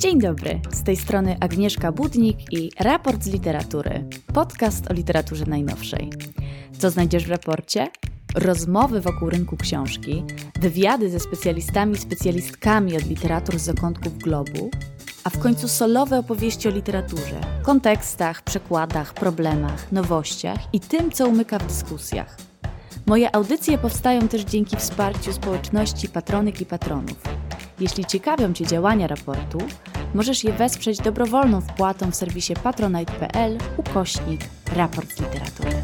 Dzień dobry, z tej strony Agnieszka Budnik i Raport z Literatury, podcast o literaturze najnowszej. Co znajdziesz w raporcie? Rozmowy wokół rynku książki, wywiady ze specjalistami i specjalistkami od literatur z zakątków globu, a w końcu solowe opowieści o literaturze, kontekstach, przekładach, problemach, nowościach i tym, co umyka w dyskusjach. Moje audycje powstają też dzięki wsparciu społeczności patronek i patronów. Jeśli ciekawią Cię działania raportu, możesz je wesprzeć dobrowolną wpłatą w serwisie patronite.pl ukośnik raport literatury.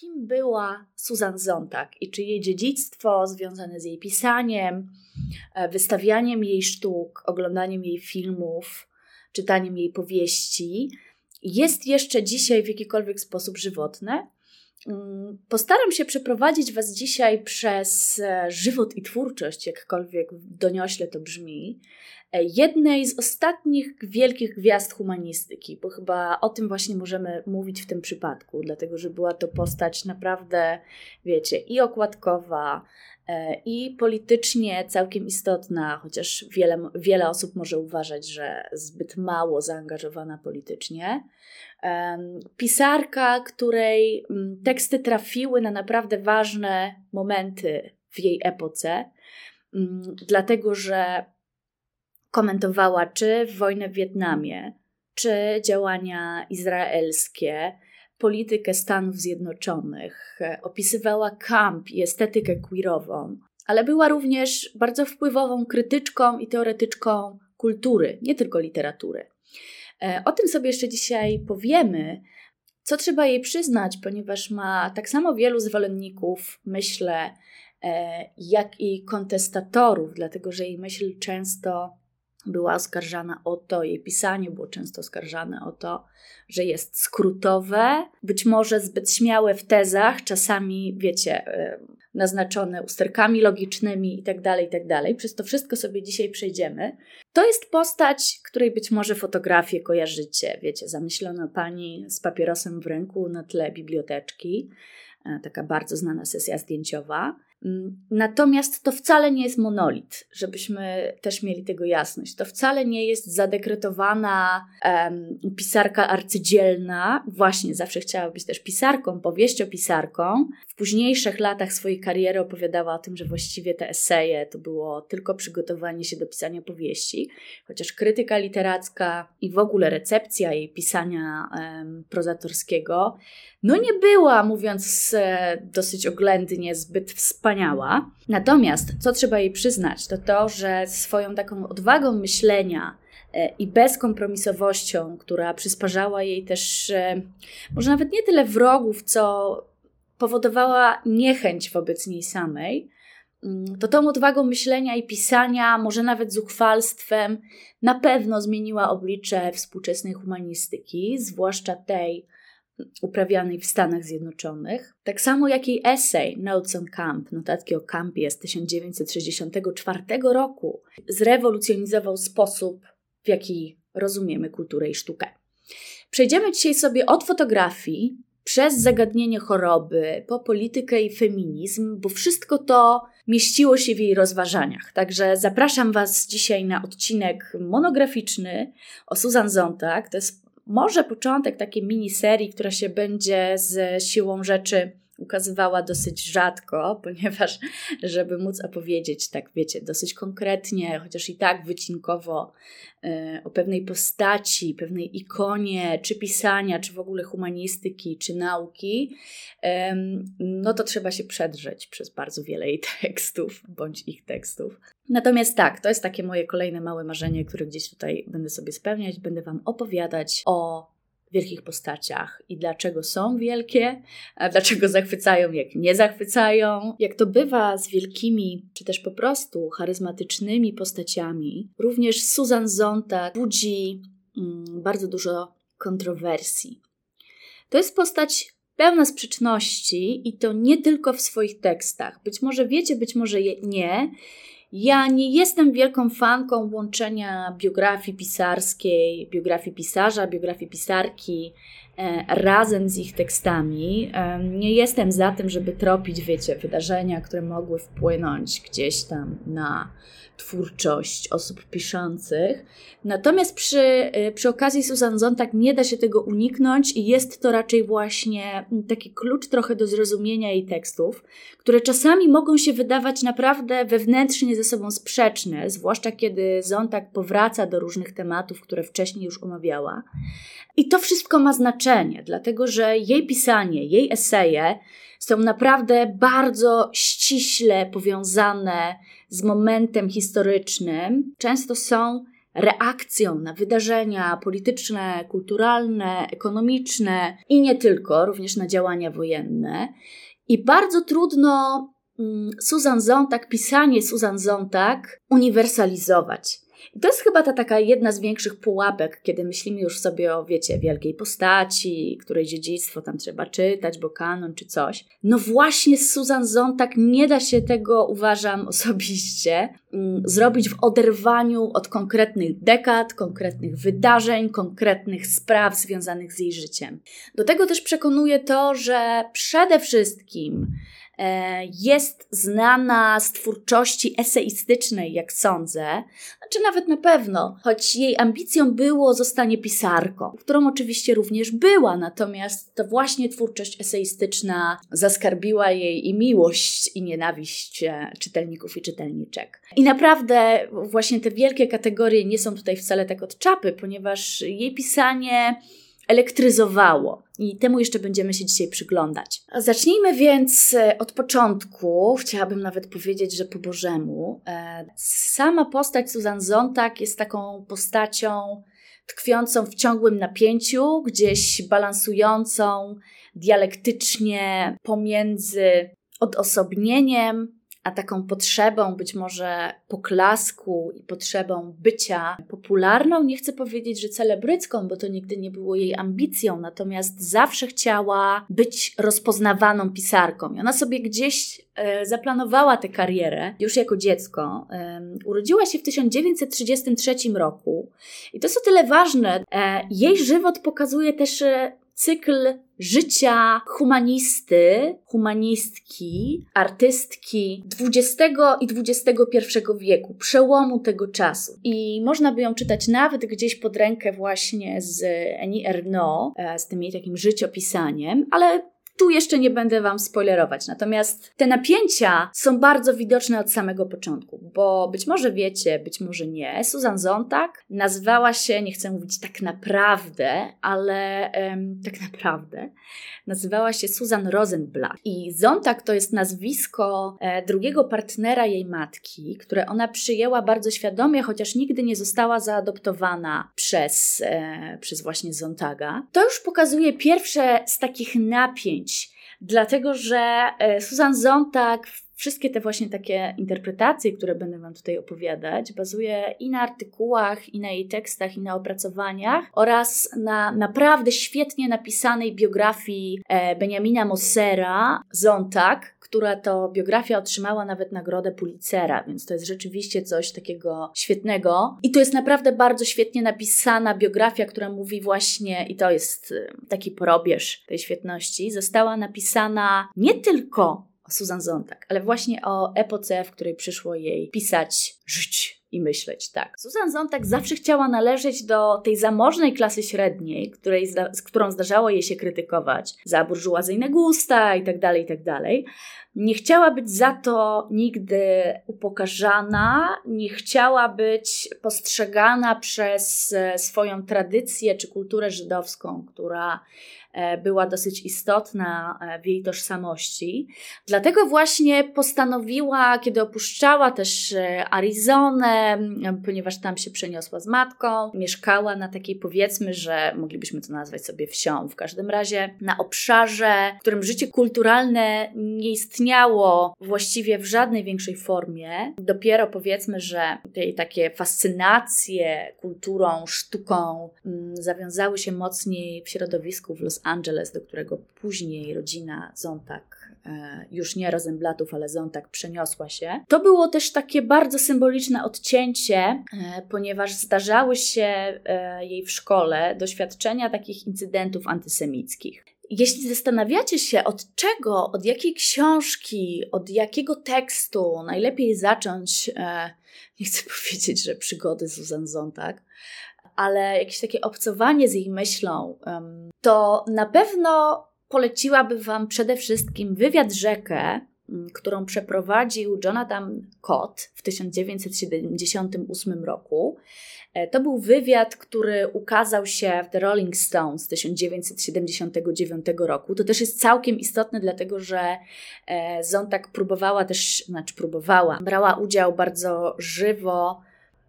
Kim była Susan Zontag i czy jej dziedzictwo związane z jej pisaniem, e, wystawianiem jej sztuk, oglądaniem jej filmów, czytaniem jej powieści jest jeszcze dzisiaj w jakikolwiek sposób żywotne? Mm, postaram się przeprowadzić Was dzisiaj przez e, żywot i twórczość, jakkolwiek doniośle to brzmi, e, jednej z ostatnich wielkich gwiazd humanistyki, bo chyba o tym właśnie możemy mówić w tym przypadku, dlatego że była to postać naprawdę, wiecie, i okładkowa, e, i politycznie całkiem istotna, chociaż wiele, wiele osób może uważać, że zbyt mało zaangażowana politycznie pisarka, której mm, teksty trafiły na naprawdę ważne momenty w jej epoce, mm, dlatego że komentowała czy wojnę w Wietnamie, czy działania izraelskie, politykę Stanów Zjednoczonych, opisywała kamp i estetykę queerową, ale była również bardzo wpływową krytyczką i teoretyczką kultury, nie tylko literatury. E, o tym sobie jeszcze dzisiaj powiemy, co trzeba jej przyznać, ponieważ ma tak samo wielu zwolenników, myślę, e, jak i kontestatorów, dlatego że jej myśl często była oskarżana o to, jej pisanie było często oskarżane o to, że jest skrótowe, być może zbyt śmiałe w tezach, czasami, wiecie, naznaczone usterkami logicznymi itd., tak itd. Tak Przez to wszystko sobie dzisiaj przejdziemy. To jest postać, której być może fotografię kojarzycie. Wiecie, zamyślona pani z papierosem w ręku na tle biblioteczki. E, taka bardzo znana sesja zdjęciowa. Mm, natomiast to wcale nie jest monolit, żebyśmy też mieli tego jasność. To wcale nie jest zadekretowana pisarka arcydzielna. Właśnie, zawsze chciała być też pisarką, powieściopisarką. W późniejszych latach swojej kariery opowiadała o tym, że właściwie te eseje to było tylko przygotowanie się do pisania powieści, chociaż krytyka literacka i w ogóle recepcja jej pisania um, prozatorskiego no nie była, mówiąc e, dosyć oględnie, zbyt wspaniała. Natomiast, co trzeba jej przyznać, to to, że swoją taką odwagą myślenia e, i bezkompromisowością, która przysparzała jej też e, może nawet nie tyle wrogów, co powodowała niechęć wobec niej samej, mm, to tą odwagą myślenia i pisania, może nawet zuchwalstwem, na pewno zmieniła oblicze współczesnej humanistyki, zwłaszcza tej, uprawianej w Stanach Zjednoczonych. Tak samo jak jej esej Notes on Camp, notatki o kampie z 1964 roku, zrewolucjonizował sposób, w jaki rozumiemy kulturę i sztukę. Przejdziemy dzisiaj sobie od fotografii przez zagadnienie choroby, po politykę i feminizm, bo wszystko to mieściło się w jej rozważaniach. Także zapraszam Was dzisiaj na odcinek monograficzny o Susan Zontag. To jest może początek takiej miniserii, która się będzie z siłą rzeczy ukazywała dosyć rzadko, ponieważ, żeby móc opowiedzieć, tak wiecie, dosyć konkretnie, chociaż i tak wycinkowo e, o pewnej postaci, pewnej ikonie, czy pisania, czy w ogóle humanistyki, czy nauki, no to trzeba się przedrzeć przez bardzo wiele jej tekstów, bądź ich tekstów. Natomiast tak, to jest takie moje kolejne małe marzenie, które gdzieś tutaj będę sobie spełniać. Będę Wam opowiadać o wielkich postaciach i dlaczego są wielkie, dlaczego zachwycają, jak nie zachwycają. Jak to bywa z wielkimi, czy też po prostu charyzmatycznymi postaciami, również Susan Zontag budzi mm, bardzo dużo kontrowersji. To jest postać pełna sprzeczności i to nie tylko w swoich tekstach. Być może wiecie, być może nie. Ja nie jestem wielką fanką łączenia biografii pisarskiej, biografii pisarza, biografii pisarki e, razem z ich tekstami. Nie jestem za tym, żeby tropić, wiecie, wydarzenia, które mogły wpłynąć gdzieś tam na twórczość osób piszących. Natomiast przy, y, przy okazji Susan Zontag nie da się tego uniknąć i jest to raczej właśnie taki klucz trochę do zrozumienia jej tekstów, które czasami mogą się wydawać naprawdę wewnętrznie ze sobą sprzeczne, zwłaszcza kiedy Zontag powraca do różnych tematów, które wcześniej już omawiała. I to wszystko ma znaczenie, dlatego że jej pisanie, jej eseje są naprawdę bardzo ściśle powiązane z momentem historycznym. Często są reakcją na wydarzenia polityczne, kulturalne, ekonomiczne i nie tylko, również na działania wojenne. I bardzo trudno mm, Susan Zontag, pisanie Susan Zontag uniwersalizować. I to jest chyba ta taka jedna z większych pułapek, kiedy myślimy już sobie o, wiecie, wielkiej postaci, której dziedzictwo tam trzeba czytać, bo kanon czy coś. No właśnie z Susan Zontag nie da się tego, uważam osobiście, mm, zrobić w oderwaniu od konkretnych dekad, konkretnych wydarzeń, konkretnych spraw związanych z jej życiem. Do tego też przekonuje to, że przede wszystkim jest znana z twórczości eseistycznej, jak sądzę, znaczy nawet na pewno, choć jej ambicją było zostanie pisarką, którą oczywiście również była, natomiast to właśnie twórczość eseistyczna zaskarbiła jej i miłość, i nienawiść e, czytelników i czytelniczek. I naprawdę właśnie te wielkie kategorie nie są tutaj wcale tak od czapy, ponieważ jej pisanie elektryzowało. I temu jeszcze będziemy się dzisiaj przyglądać. Zacznijmy więc e, od początku. Chciałabym nawet powiedzieć, że po Bożemu. E, sama postać Susan Zontag jest taką postacią tkwiącą w ciągłym napięciu, gdzieś balansującą dialektycznie pomiędzy odosobnieniem a taką potrzebą być może poklasku i potrzebą bycia popularną, nie chcę powiedzieć, że celebrycką, bo to nigdy nie było jej ambicją, natomiast zawsze chciała być rozpoznawaną pisarką. I ona sobie gdzieś e, zaplanowała tę karierę już jako dziecko. E, urodziła się w 1933 roku i to jest o tyle ważne. E, jej żywot pokazuje też cykl życia humanisty, humanistki, artystki XX i XXI wieku, przełomu tego czasu. I można by ją czytać nawet gdzieś pod rękę właśnie z Annie Ernaux, e, z tym jej takim życiopisaniem, ale tu jeszcze nie będę Wam spoilerować, natomiast te napięcia są bardzo widoczne od samego początku, bo być może wiecie, być może nie, Susan Zontag nazywała się, nie chcę mówić tak naprawdę, ale um, tak naprawdę, nazywała się Susan Rosenblatt. I Zontag to jest nazwisko e, drugiego partnera jej matki, które ona przyjęła bardzo świadomie, chociaż nigdy nie została zaadoptowana przez, e, przez właśnie Zontaga. To już pokazuje pierwsze z takich napięć, dlatego że e, Susan Zontag wszystkie te właśnie takie interpretacje, które będę Wam tutaj opowiadać, bazuje i na artykułach, i na jej tekstach, i na opracowaniach oraz na naprawdę świetnie napisanej biografii e, Benjamina Mossera, Zontag, która to biografia otrzymała nawet nagrodę Pulitzera, więc to jest rzeczywiście coś takiego świetnego. I to jest naprawdę bardzo świetnie napisana biografia, która mówi właśnie, i to jest e, taki porobierz tej świetności, została napisana nie tylko Susan Zontag, ale właśnie o epoce, w której przyszło jej pisać, żyć i myśleć, tak. Susan Zontag zawsze chciała należeć do tej zamożnej klasy średniej, której, z którą zdarzało jej się krytykować za burżuazyjne gusta i tak Nie chciała być za to nigdy upokarzana, nie chciała być postrzegana przez e, swoją tradycję czy kulturę żydowską, która E, była dosyć istotna e, w jej tożsamości. Dlatego właśnie postanowiła, kiedy opuszczała też Arizonę, ponieważ tam się przeniosła z matką, mieszkała na takiej powiedzmy, że moglibyśmy to nazwać sobie wsią, w każdym razie na obszarze, w którym życie kulturalne nie istniało właściwie w żadnej większej formie. Dopiero powiedzmy, że tej takie fascynacje kulturą, sztuką zawiązały się mocniej w środowisku w Los Angeles, do którego później rodzina Zontag, e, już nie Rosenblattów, ale Zontag przeniosła się. To było też takie bardzo symboliczne odcięcie, e, ponieważ zdarzały się e, jej w szkole doświadczenia takich incydentów antysemickich. Jeśli zastanawiacie się, od czego, od jakiej książki, od jakiego tekstu najlepiej zacząć, nie chcę powiedzieć, że przygody Susan Zontag, ale jakieś takie obcowanie z jej myślą, to na pewno poleciłaby Wam przede wszystkim wywiad rzekę, którą przeprowadził Jonathan Cott w 1978 roku. E, to był wywiad, który ukazał się w The Rolling Stones 1979 roku. To też jest całkiem istotne, dlatego że e, Zontag próbowała też, znaczy próbowała, brała udział bardzo żywo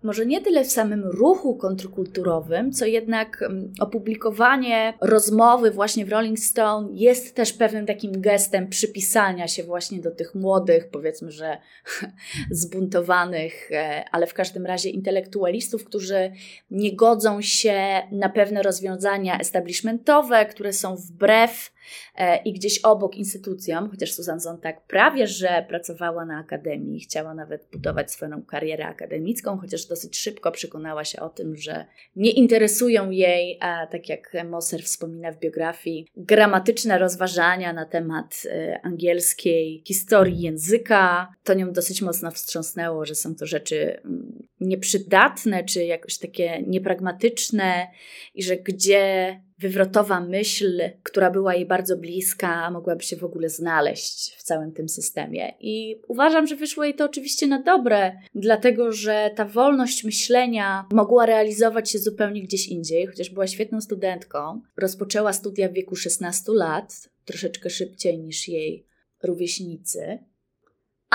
może nie tyle w samym ruchu kontrkulturowym, co jednak mm, opublikowanie rozmowy właśnie w Rolling Stone jest też pewnym takim gestem przypisania się właśnie do tych młodych, powiedzmy, że zbuntowanych, e, ale w każdym razie intelektualistów, którzy nie godzą się na pewne rozwiązania establishmentowe, które są wbrew i gdzieś obok instytucjom, chociaż Susan Zontag prawie, że pracowała na akademii, chciała nawet budować swoją karierę akademicką, chociaż dosyć szybko przekonała się o tym, że nie interesują jej, a tak jak Moser wspomina w biografii, gramatyczne rozważania na temat e, angielskiej historii języka. To nią dosyć mocno wstrząsnęło, że są to rzeczy mm, nieprzydatne, czy jakoś takie niepragmatyczne i że gdzie wywrotowa myśl, która była jej bardzo bliska, mogłaby się w ogóle znaleźć w całym tym systemie. I uważam, że wyszło jej to oczywiście na dobre, dlatego że ta wolność myślenia mogła realizować się zupełnie gdzieś indziej, chociaż była świetną studentką. Rozpoczęła studia w wieku 16 lat, troszeczkę szybciej niż jej rówieśnicy.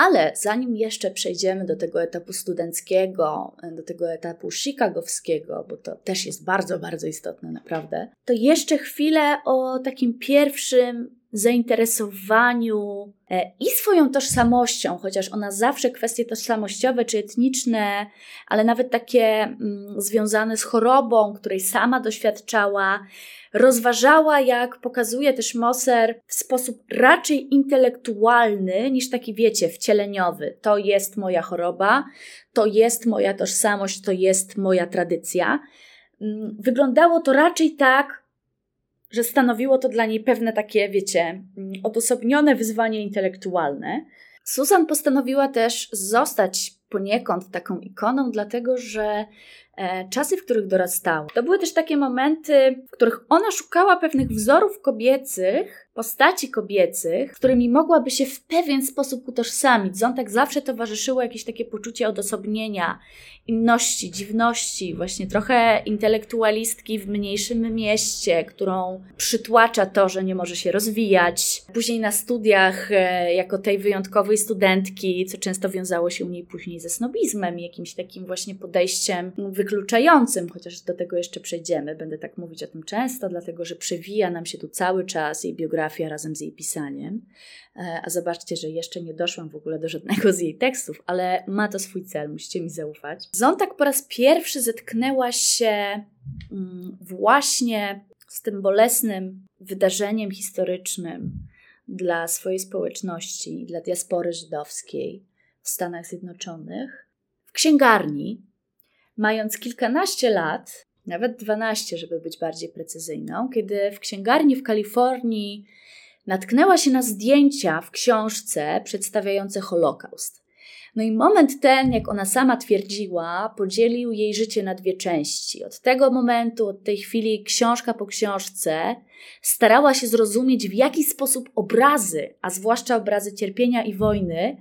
Ale zanim jeszcze przejdziemy do tego etapu studenckiego, do tego etapu chicagowskiego, bo to też jest bardzo, bardzo istotne naprawdę, to jeszcze chwilę o takim pierwszym zainteresowaniu e, i swoją tożsamością, chociaż ona zawsze kwestie tożsamościowe czy etniczne, ale nawet takie mm, związane z chorobą, której sama doświadczała, rozważała, jak pokazuje też Moser, w sposób raczej intelektualny niż taki, wiecie, wcieleniowy. To jest moja choroba, to jest moja tożsamość, to jest moja tradycja. Mm, wyglądało to raczej tak, że stanowiło to dla niej pewne takie, wiecie, mm, odosobnione wyzwanie intelektualne. Susan postanowiła też zostać poniekąd taką ikoną, dlatego że czasy, w których dorastała. To były też takie momenty, w których ona szukała pewnych wzorów kobiecych, postaci kobiecych, którymi mogłaby się w pewien sposób utożsamić. Zątek zawsze towarzyszyło jakieś takie poczucie odosobnienia, inności, dziwności, właśnie trochę intelektualistki w mniejszym mieście, którą przytłacza to, że nie może się rozwijać. Później na studiach, e, jako tej wyjątkowej studentki, co często wiązało się u niej później ze snobizmem, jakimś takim właśnie podejściem wykluczającym, chociaż do tego jeszcze przejdziemy. Będę tak mówić o tym często, dlatego że przewija nam się tu cały czas jej biografia razem z jej pisaniem. E, a zobaczcie, że jeszcze nie doszłam w ogóle do żadnego z jej tekstów, ale ma to swój cel, musicie mi zaufać. Zontak po raz pierwszy zetknęła się mm, właśnie z tym bolesnym wydarzeniem historycznym dla swojej społeczności, dla diaspory żydowskiej w Stanach Zjednoczonych w księgarni, mając kilkanaście lat, nawet dwanaście, żeby być bardziej precyzyjną, kiedy w księgarni w Kalifornii natknęła się na zdjęcia w książce przedstawiające Holokaust. No i moment ten, jak ona sama twierdziła, podzielił jej życie na dwie części. Od tego momentu, od tej chwili, książka po książce, starała się zrozumieć, w jaki sposób obrazy, a zwłaszcza obrazy cierpienia i wojny,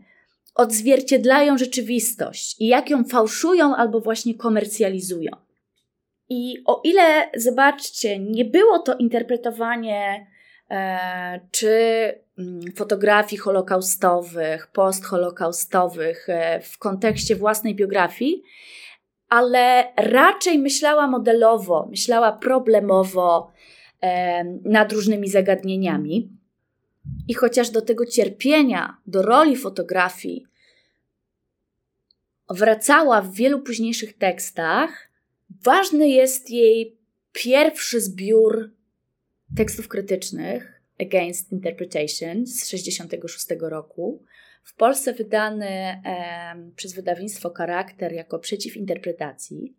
odzwierciedlają rzeczywistość i jak ją fałszują albo właśnie komercjalizują. I o ile, zobaczcie, nie było to interpretowanie e, czy mm, fotografii holokaustowych, postholokaustowych e, w kontekście własnej biografii, ale raczej myślała modelowo, myślała problemowo e, nad różnymi zagadnieniami. I chociaż do tego cierpienia, do roli fotografii wracała w wielu późniejszych tekstach, ważny jest jej pierwszy zbiór tekstów krytycznych Against Interpretation z 1966 roku. W Polsce wydany e, przez wydawnictwo Charakter jako przeciw interpretacji.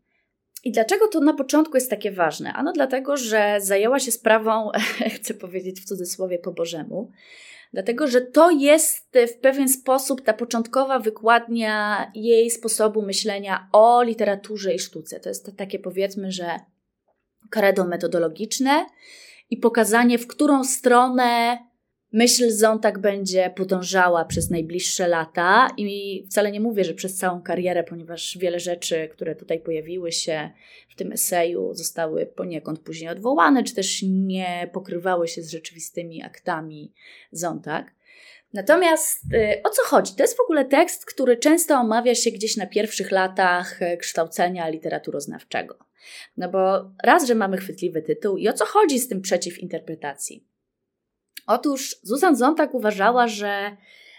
I dlaczego to na początku jest takie ważne? Ano dlatego, że zajęła się sprawą, chcę powiedzieć w cudzysłowie po Bożemu, dlatego że to jest w pewien sposób ta początkowa wykładnia jej sposobu myślenia o literaturze i sztuce. To jest takie powiedzmy, że kredo metodologiczne i pokazanie, w którą stronę myśl Zontag będzie podążała przez najbliższe lata. I wcale nie mówię, że przez całą karierę, ponieważ wiele rzeczy, które tutaj pojawiły się w tym eseju, zostały poniekąd później odwołane, czy też nie pokrywały się z rzeczywistymi aktami Zontag. Natomiast y, o co chodzi? To jest w ogóle tekst, który często omawia się gdzieś na pierwszych latach y, kształcenia literaturoznawczego. No bo raz, że mamy chwytliwy tytuł i o co chodzi z tym przeciw interpretacji? Otóż Susan Zontag uważała, że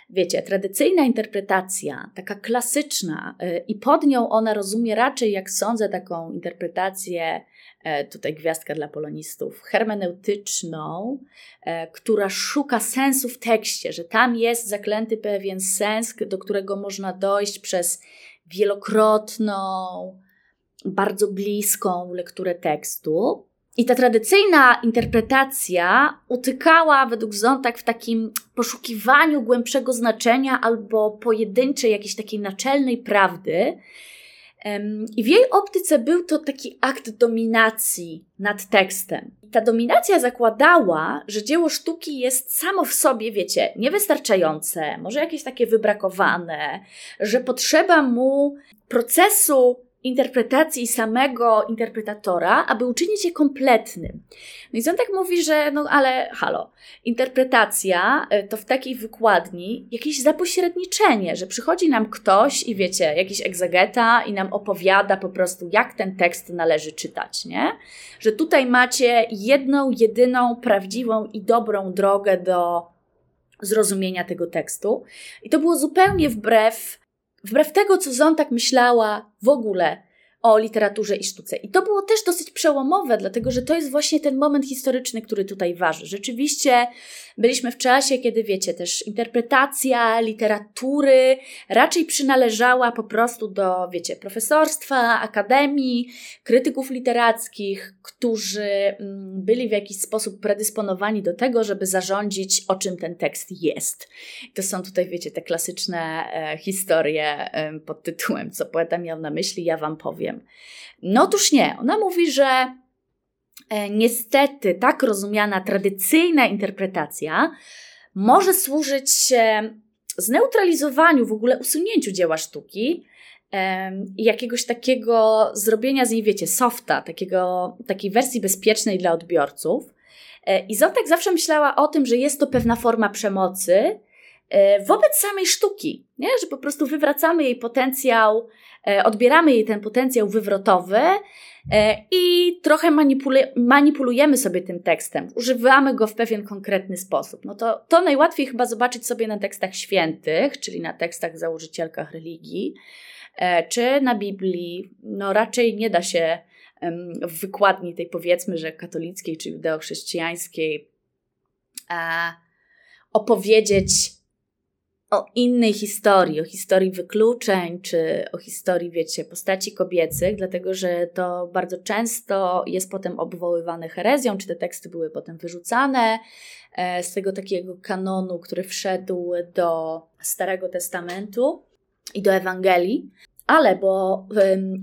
wiecie, tradycyjna interpretacja, taka klasyczna, y, i pod nią ona rozumie raczej, jak sądzę, taką interpretację, e, tutaj gwiazdka dla polonistów, hermeneutyczną, e, która szuka sensu w tekście, że tam jest zaklęty pewien sens, do którego można dojść przez wielokrotną, bardzo bliską lekturę tekstu. I ta tradycyjna interpretacja utykała według Zontag w takim poszukiwaniu głębszego znaczenia albo pojedynczej jakiejś takiej naczelnej prawdy. I w jej optyce był to taki akt dominacji nad tekstem. Ta dominacja zakładała, że dzieło sztuki jest samo w sobie, wiecie, niewystarczające, może jakieś takie wybrakowane, że potrzeba mu procesu interpretacji samego interpretatora, aby uczynić je kompletnym. No i Zontek mówi, że no ale halo, interpretacja e, to w takiej wykładni jakieś zapośredniczenie, że przychodzi nam ktoś i wiecie, jakiś egzegeta i nam opowiada po prostu, jak ten tekst należy czytać, nie? Że tutaj macie jedną, jedyną, prawdziwą i dobrą drogę do zrozumienia tego tekstu. I to było zupełnie wbrew Wbrew tego, co Zontag myślała w ogóle o literaturze i sztuce. I to było też dosyć przełomowe, dlatego że to jest właśnie ten moment historyczny, który tutaj waży. Rzeczywiście byliśmy w czasie, kiedy wiecie, też interpretacja literatury raczej przynależała po prostu do, wiecie, profesorstwa, akademii, krytyków literackich, którzy mm, byli w jakiś sposób predysponowani do tego, żeby zarządzić, o czym ten tekst jest. To są tutaj, wiecie, te klasyczne e, historie e, pod tytułem, co poeta miał na myśli, ja wam powiem. No otóż nie, ona mówi, że e, niestety tak rozumiana tradycyjna interpretacja może służyć zneutralizowaniu, w ogóle usunięciu dzieła sztuki i jakiegoś takiego zrobienia z niej, wiecie, softa, takiego, takiej wersji bezpiecznej dla odbiorców. E, I Zotek zawsze myślała o tym, że jest to pewna forma przemocy e, wobec samej sztuki, nie? że po prostu wywracamy jej potencjał, odbieramy jej ten potencjał wywrotowy i trochę manipulujemy sobie tym tekstem, używamy go w pewien konkretny sposób. No to, to najłatwiej chyba zobaczyć sobie na tekstach świętych, czyli na tekstach założycielkach religii, E, czy na Biblii, no raczej nie da się w wykładni tej powiedzmy, że katolickiej czy judeochrześcijańskiej e, opowiedzieć o innej historii, o historii wykluczeń, czy o historii, wiecie, postaci kobiecych, dlatego że to bardzo często jest potem obwoływane herezją, czy te teksty były potem wyrzucane e, z tego takiego kanonu, który wszedł do Starego Testamentu i do Ewangelii. Ale, bo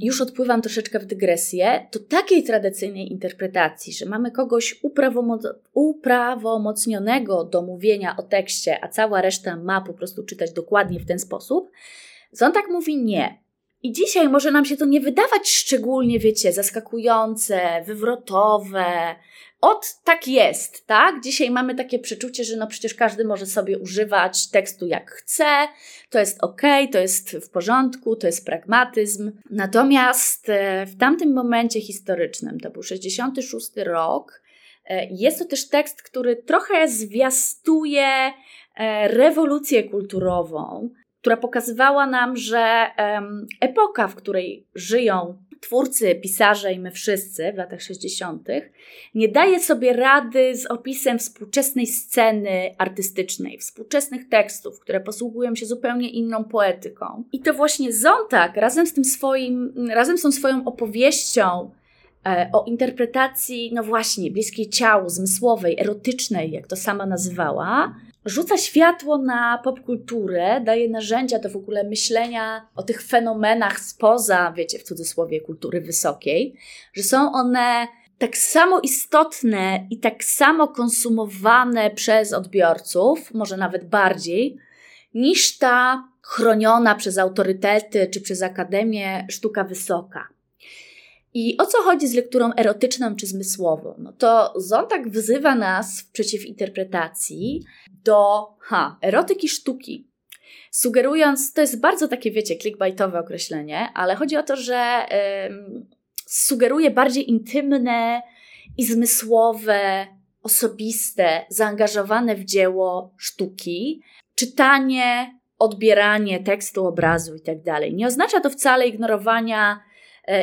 już odpływam troszeczkę w dygresję, to takiej tradycyjnej interpretacji, że mamy kogoś uprawomocnionego do mówienia o tekście, a cała reszta ma po prostu czytać dokładnie w ten sposób, on tak mówi nie. I dzisiaj może nam się to nie wydawać szczególnie, wiecie, zaskakujące, wywrotowe, od tak jest, tak? Dzisiaj mamy takie przeczucie, że no przecież każdy może sobie używać tekstu jak chce, to jest ok, to jest w porządku, to jest pragmatyzm. Natomiast e, w tamtym momencie historycznym, to był 66 rok, e, jest to też tekst, który trochę zwiastuje e, rewolucję kulturową, która pokazywała nam, że epoka, w której żyją twórcy, pisarze i my wszyscy w latach 60., nie daje sobie rady z opisem współczesnej sceny artystycznej, współczesnych tekstów, które posługują się zupełnie inną poetyką. I to właśnie Zontag razem z tym swoim, razem z tą swoją opowieścią e, o interpretacji, no właśnie, bliskiej ciału, zmysłowej, erotycznej, jak to sama nazywała, rzuca światło na popkulturę, daje narzędzia do w ogóle myślenia o tych fenomenach spoza, wiecie, w cudzysłowie, kultury wysokiej, że są one tak samo istotne i tak samo konsumowane przez odbiorców, może nawet bardziej, niż ta chroniona przez autorytety czy przez akademię sztuka wysoka. I o co chodzi z lekturą erotyczną czy zmysłową? No to Zontag wzywa nas w przeciwinterpretacji do ha, erotyki sztuki. Sugerując, to jest bardzo takie, wiecie, clickbaitowe określenie, ale chodzi o to, że sugeruje bardziej intymne i zmysłowe, osobiste, zaangażowane w dzieło sztuki, czytanie, odbieranie tekstu, obrazu itd. Tak Nie oznacza to wcale ignorowania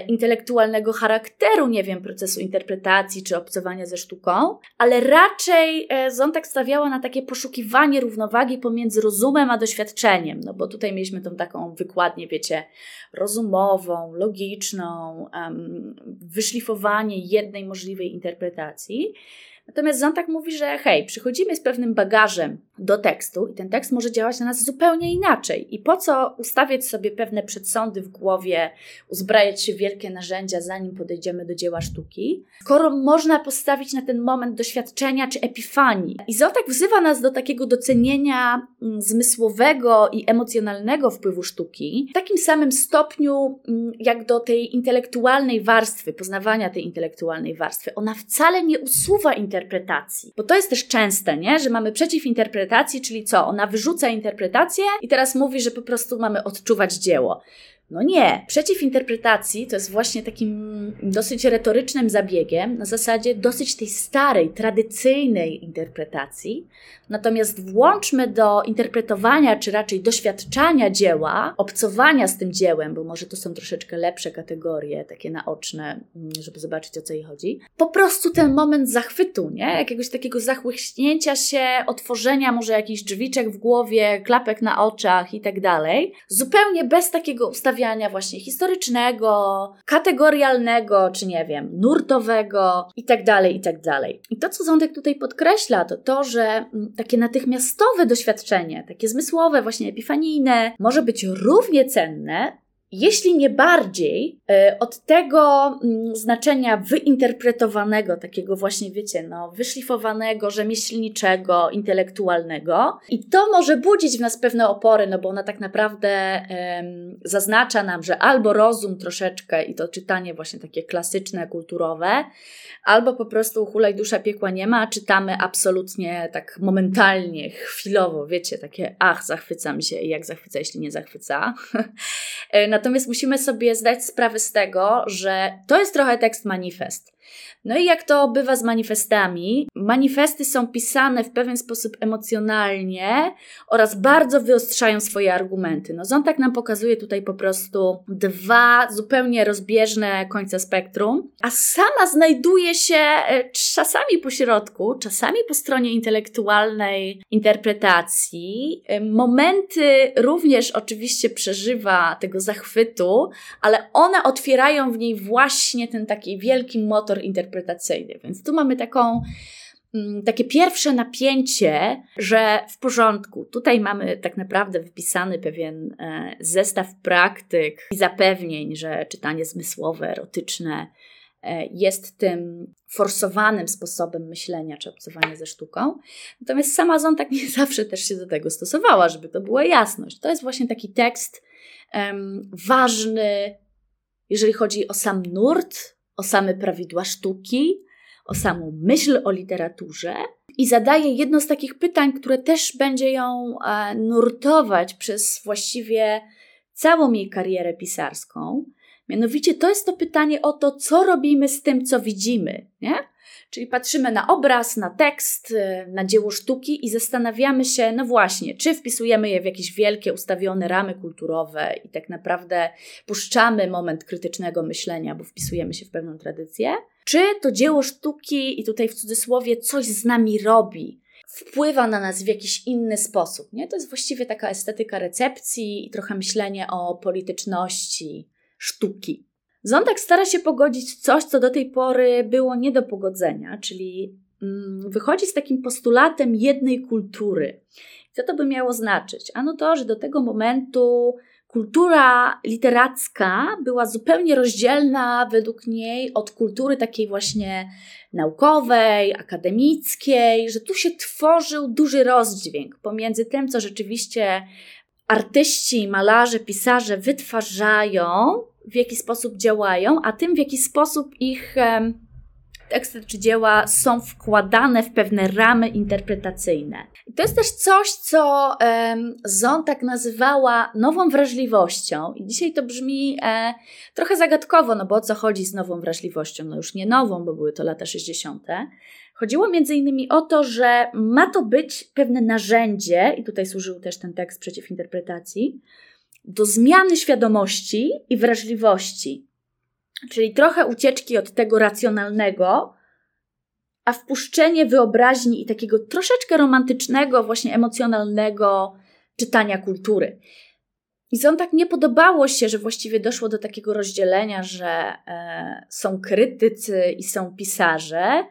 intelektualnego charakteru, nie wiem, procesu interpretacji czy obcowania ze sztuką, ale raczej e, Zontak stawiała na takie poszukiwanie równowagi pomiędzy rozumem a doświadczeniem, no bo tutaj mieliśmy tą taką wykładnię, wiecie, rozumową, logiczną, um, wyszlifowanie jednej możliwej interpretacji. Natomiast Zontak mówi, że hej, przychodzimy z pewnym bagażem do tekstu i ten tekst może działać na nas zupełnie inaczej. I po co ustawiać sobie pewne przedsądy w głowie, uzbrajać się w wielkie narzędzia, zanim podejdziemy do dzieła sztuki, skoro można postawić na ten moment doświadczenia czy epifanii. I Zontak wzywa nas do takiego docenienia mm, zmysłowego i emocjonalnego wpływu sztuki w takim samym stopniu, mm, jak do tej intelektualnej warstwy, poznawania tej intelektualnej warstwy. Ona wcale nie usuwa interpretacji, bo to jest też częste, nie? że mamy przeciwinterpretację interpretacji, czyli co? Ona wyrzuca interpretację i teraz mówi, że po prostu mamy odczuwać dzieło. No nie, przeciw interpretacji to jest właśnie takim dosyć retorycznym zabiegiem, na zasadzie dosyć tej starej, tradycyjnej interpretacji. Natomiast włączmy do interpretowania, czy raczej doświadczania dzieła, obcowania z tym dziełem, bo może to są troszeczkę lepsze kategorie, takie naoczne, żeby zobaczyć o co jej chodzi. Po prostu ten moment zachwytu, nie? Jakiegoś takiego zachłyśnięcia się, otworzenia może jakichś drzwiczek w głowie, klapek na oczach i tak dalej. Zupełnie bez takiego ustawienia stawiania właśnie historycznego, kategorialnego, czy nie wiem, nurtowego i tak dalej, i tak. I to, co Ządek tutaj podkreśla, to to, że mm, takie natychmiastowe doświadczenie, takie zmysłowe, właśnie epifanijne, może być równie cenne, jeśli nie bardziej, e, od tego mm, znaczenia wyinterpretowanego, takiego właśnie, wiecie, no, wyszlifowanego, rzemieślniczego, intelektualnego. I to może budzić w nas pewne opory, no bo ona tak naprawdę um, zaznacza nam, że albo rozum troszeczkę i to czytanie właśnie takie klasyczne, kulturowe, albo po prostu hulaj dusza piekła nie ma, czytamy absolutnie tak momentalnie, chwilowo, wiecie, takie ach, zachwycam się i jak zachwyca, jeśli nie zachwyca. Natomiast musimy sobie zdać sprawę z tego, że to jest trochę tekst manifest. No i jak to bywa z manifestami, manifesty są pisane w pewien sposób emocjonalnie oraz bardzo wyostrzają swoje argumenty. No Zontak nam pokazuje tutaj po prostu dwa zupełnie rozbieżne końce spektrum, a sama znajduje się e, czasami po środku, czasami po stronie intelektualnej interpretacji. E, momenty również oczywiście przeżywa tego zachwytu, ale one otwierają w niej właśnie ten taki wielki motor interpretacyjny. Więc tu mamy taką mm, takie pierwsze napięcie, że w porządku, tutaj mamy tak naprawdę wpisany pewien e, zestaw praktyk i zapewnień, że czytanie zmysłowe, erotyczne e, jest tym forsowanym sposobem myślenia czy obcowania ze sztuką. Natomiast sama Zon tak nie zawsze też się do tego stosowała, żeby to była jasność. To jest właśnie taki tekst um, ważny, jeżeli chodzi o sam nurt, o same prawidła sztuki, o samą myśl o literaturze i zadaje jedno z takich pytań, które też będzie ją e, nurtować przez właściwie całą jej karierę pisarską. Mianowicie to jest to pytanie o to, co robimy z tym, co widzimy. Nie? Czyli patrzymy na obraz, na tekst, y, na dzieło sztuki i zastanawiamy się, no właśnie, czy wpisujemy je w jakieś wielkie, ustawione ramy kulturowe i tak naprawdę puszczamy moment krytycznego myślenia, bo wpisujemy się w pewną tradycję, czy to dzieło sztuki, i tutaj w cudzysłowie, coś z nami robi, wpływa na nas w jakiś inny sposób. Nie? To jest właściwie taka estetyka recepcji i trochę myślenie o polityczności sztuki. Stara się pogodzić coś, co do tej pory było nie do pogodzenia, czyli mm, wychodzi z takim postulatem jednej kultury. Co to by miało znaczyć? Ano to, że do tego momentu kultura literacka była zupełnie rozdzielna według niej od kultury takiej właśnie naukowej, akademickiej, że tu się tworzył duży rozdźwięk pomiędzy tym, co rzeczywiście artyści, malarze, pisarze wytwarzają, w jaki sposób działają, a tym, w jaki sposób ich teksty czy dzieła są wkładane w pewne ramy interpretacyjne. I to jest też coś, co um, Zon tak nazywała nową wrażliwością. I dzisiaj to brzmi e, trochę zagadkowo, no bo o co chodzi z nową wrażliwością? No już nie nową, bo były to lata 60. Chodziło między innymi o to, że ma to być pewne narzędzie, i tutaj służył też ten tekst przeciw interpretacji, do zmiany świadomości i wrażliwości. Czyli trochę ucieczki od tego racjonalnego, a wpuszczenie wyobraźni i takiego troszeczkę romantycznego, właśnie emocjonalnego czytania kultury. I on tak nie podobało się, że właściwie doszło do takiego rozdzielenia, że e, są krytycy i są pisarze.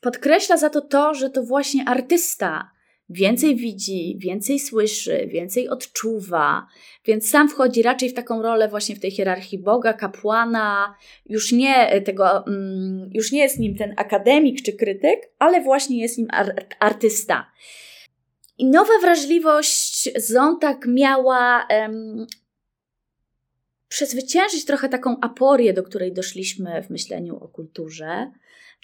Podkreśla za to to, że to właśnie artysta więcej widzi, więcej słyszy, więcej odczuwa, więc sam wchodzi raczej w taką rolę właśnie w tej hierarchii Boga, kapłana, już nie tego, mm, już nie jest nim ten akademik czy krytyk, ale właśnie jest nim artysta. I nowa wrażliwość Zontak miała um, przezwyciężyć trochę taką aporię, do której doszliśmy w myśleniu o kulturze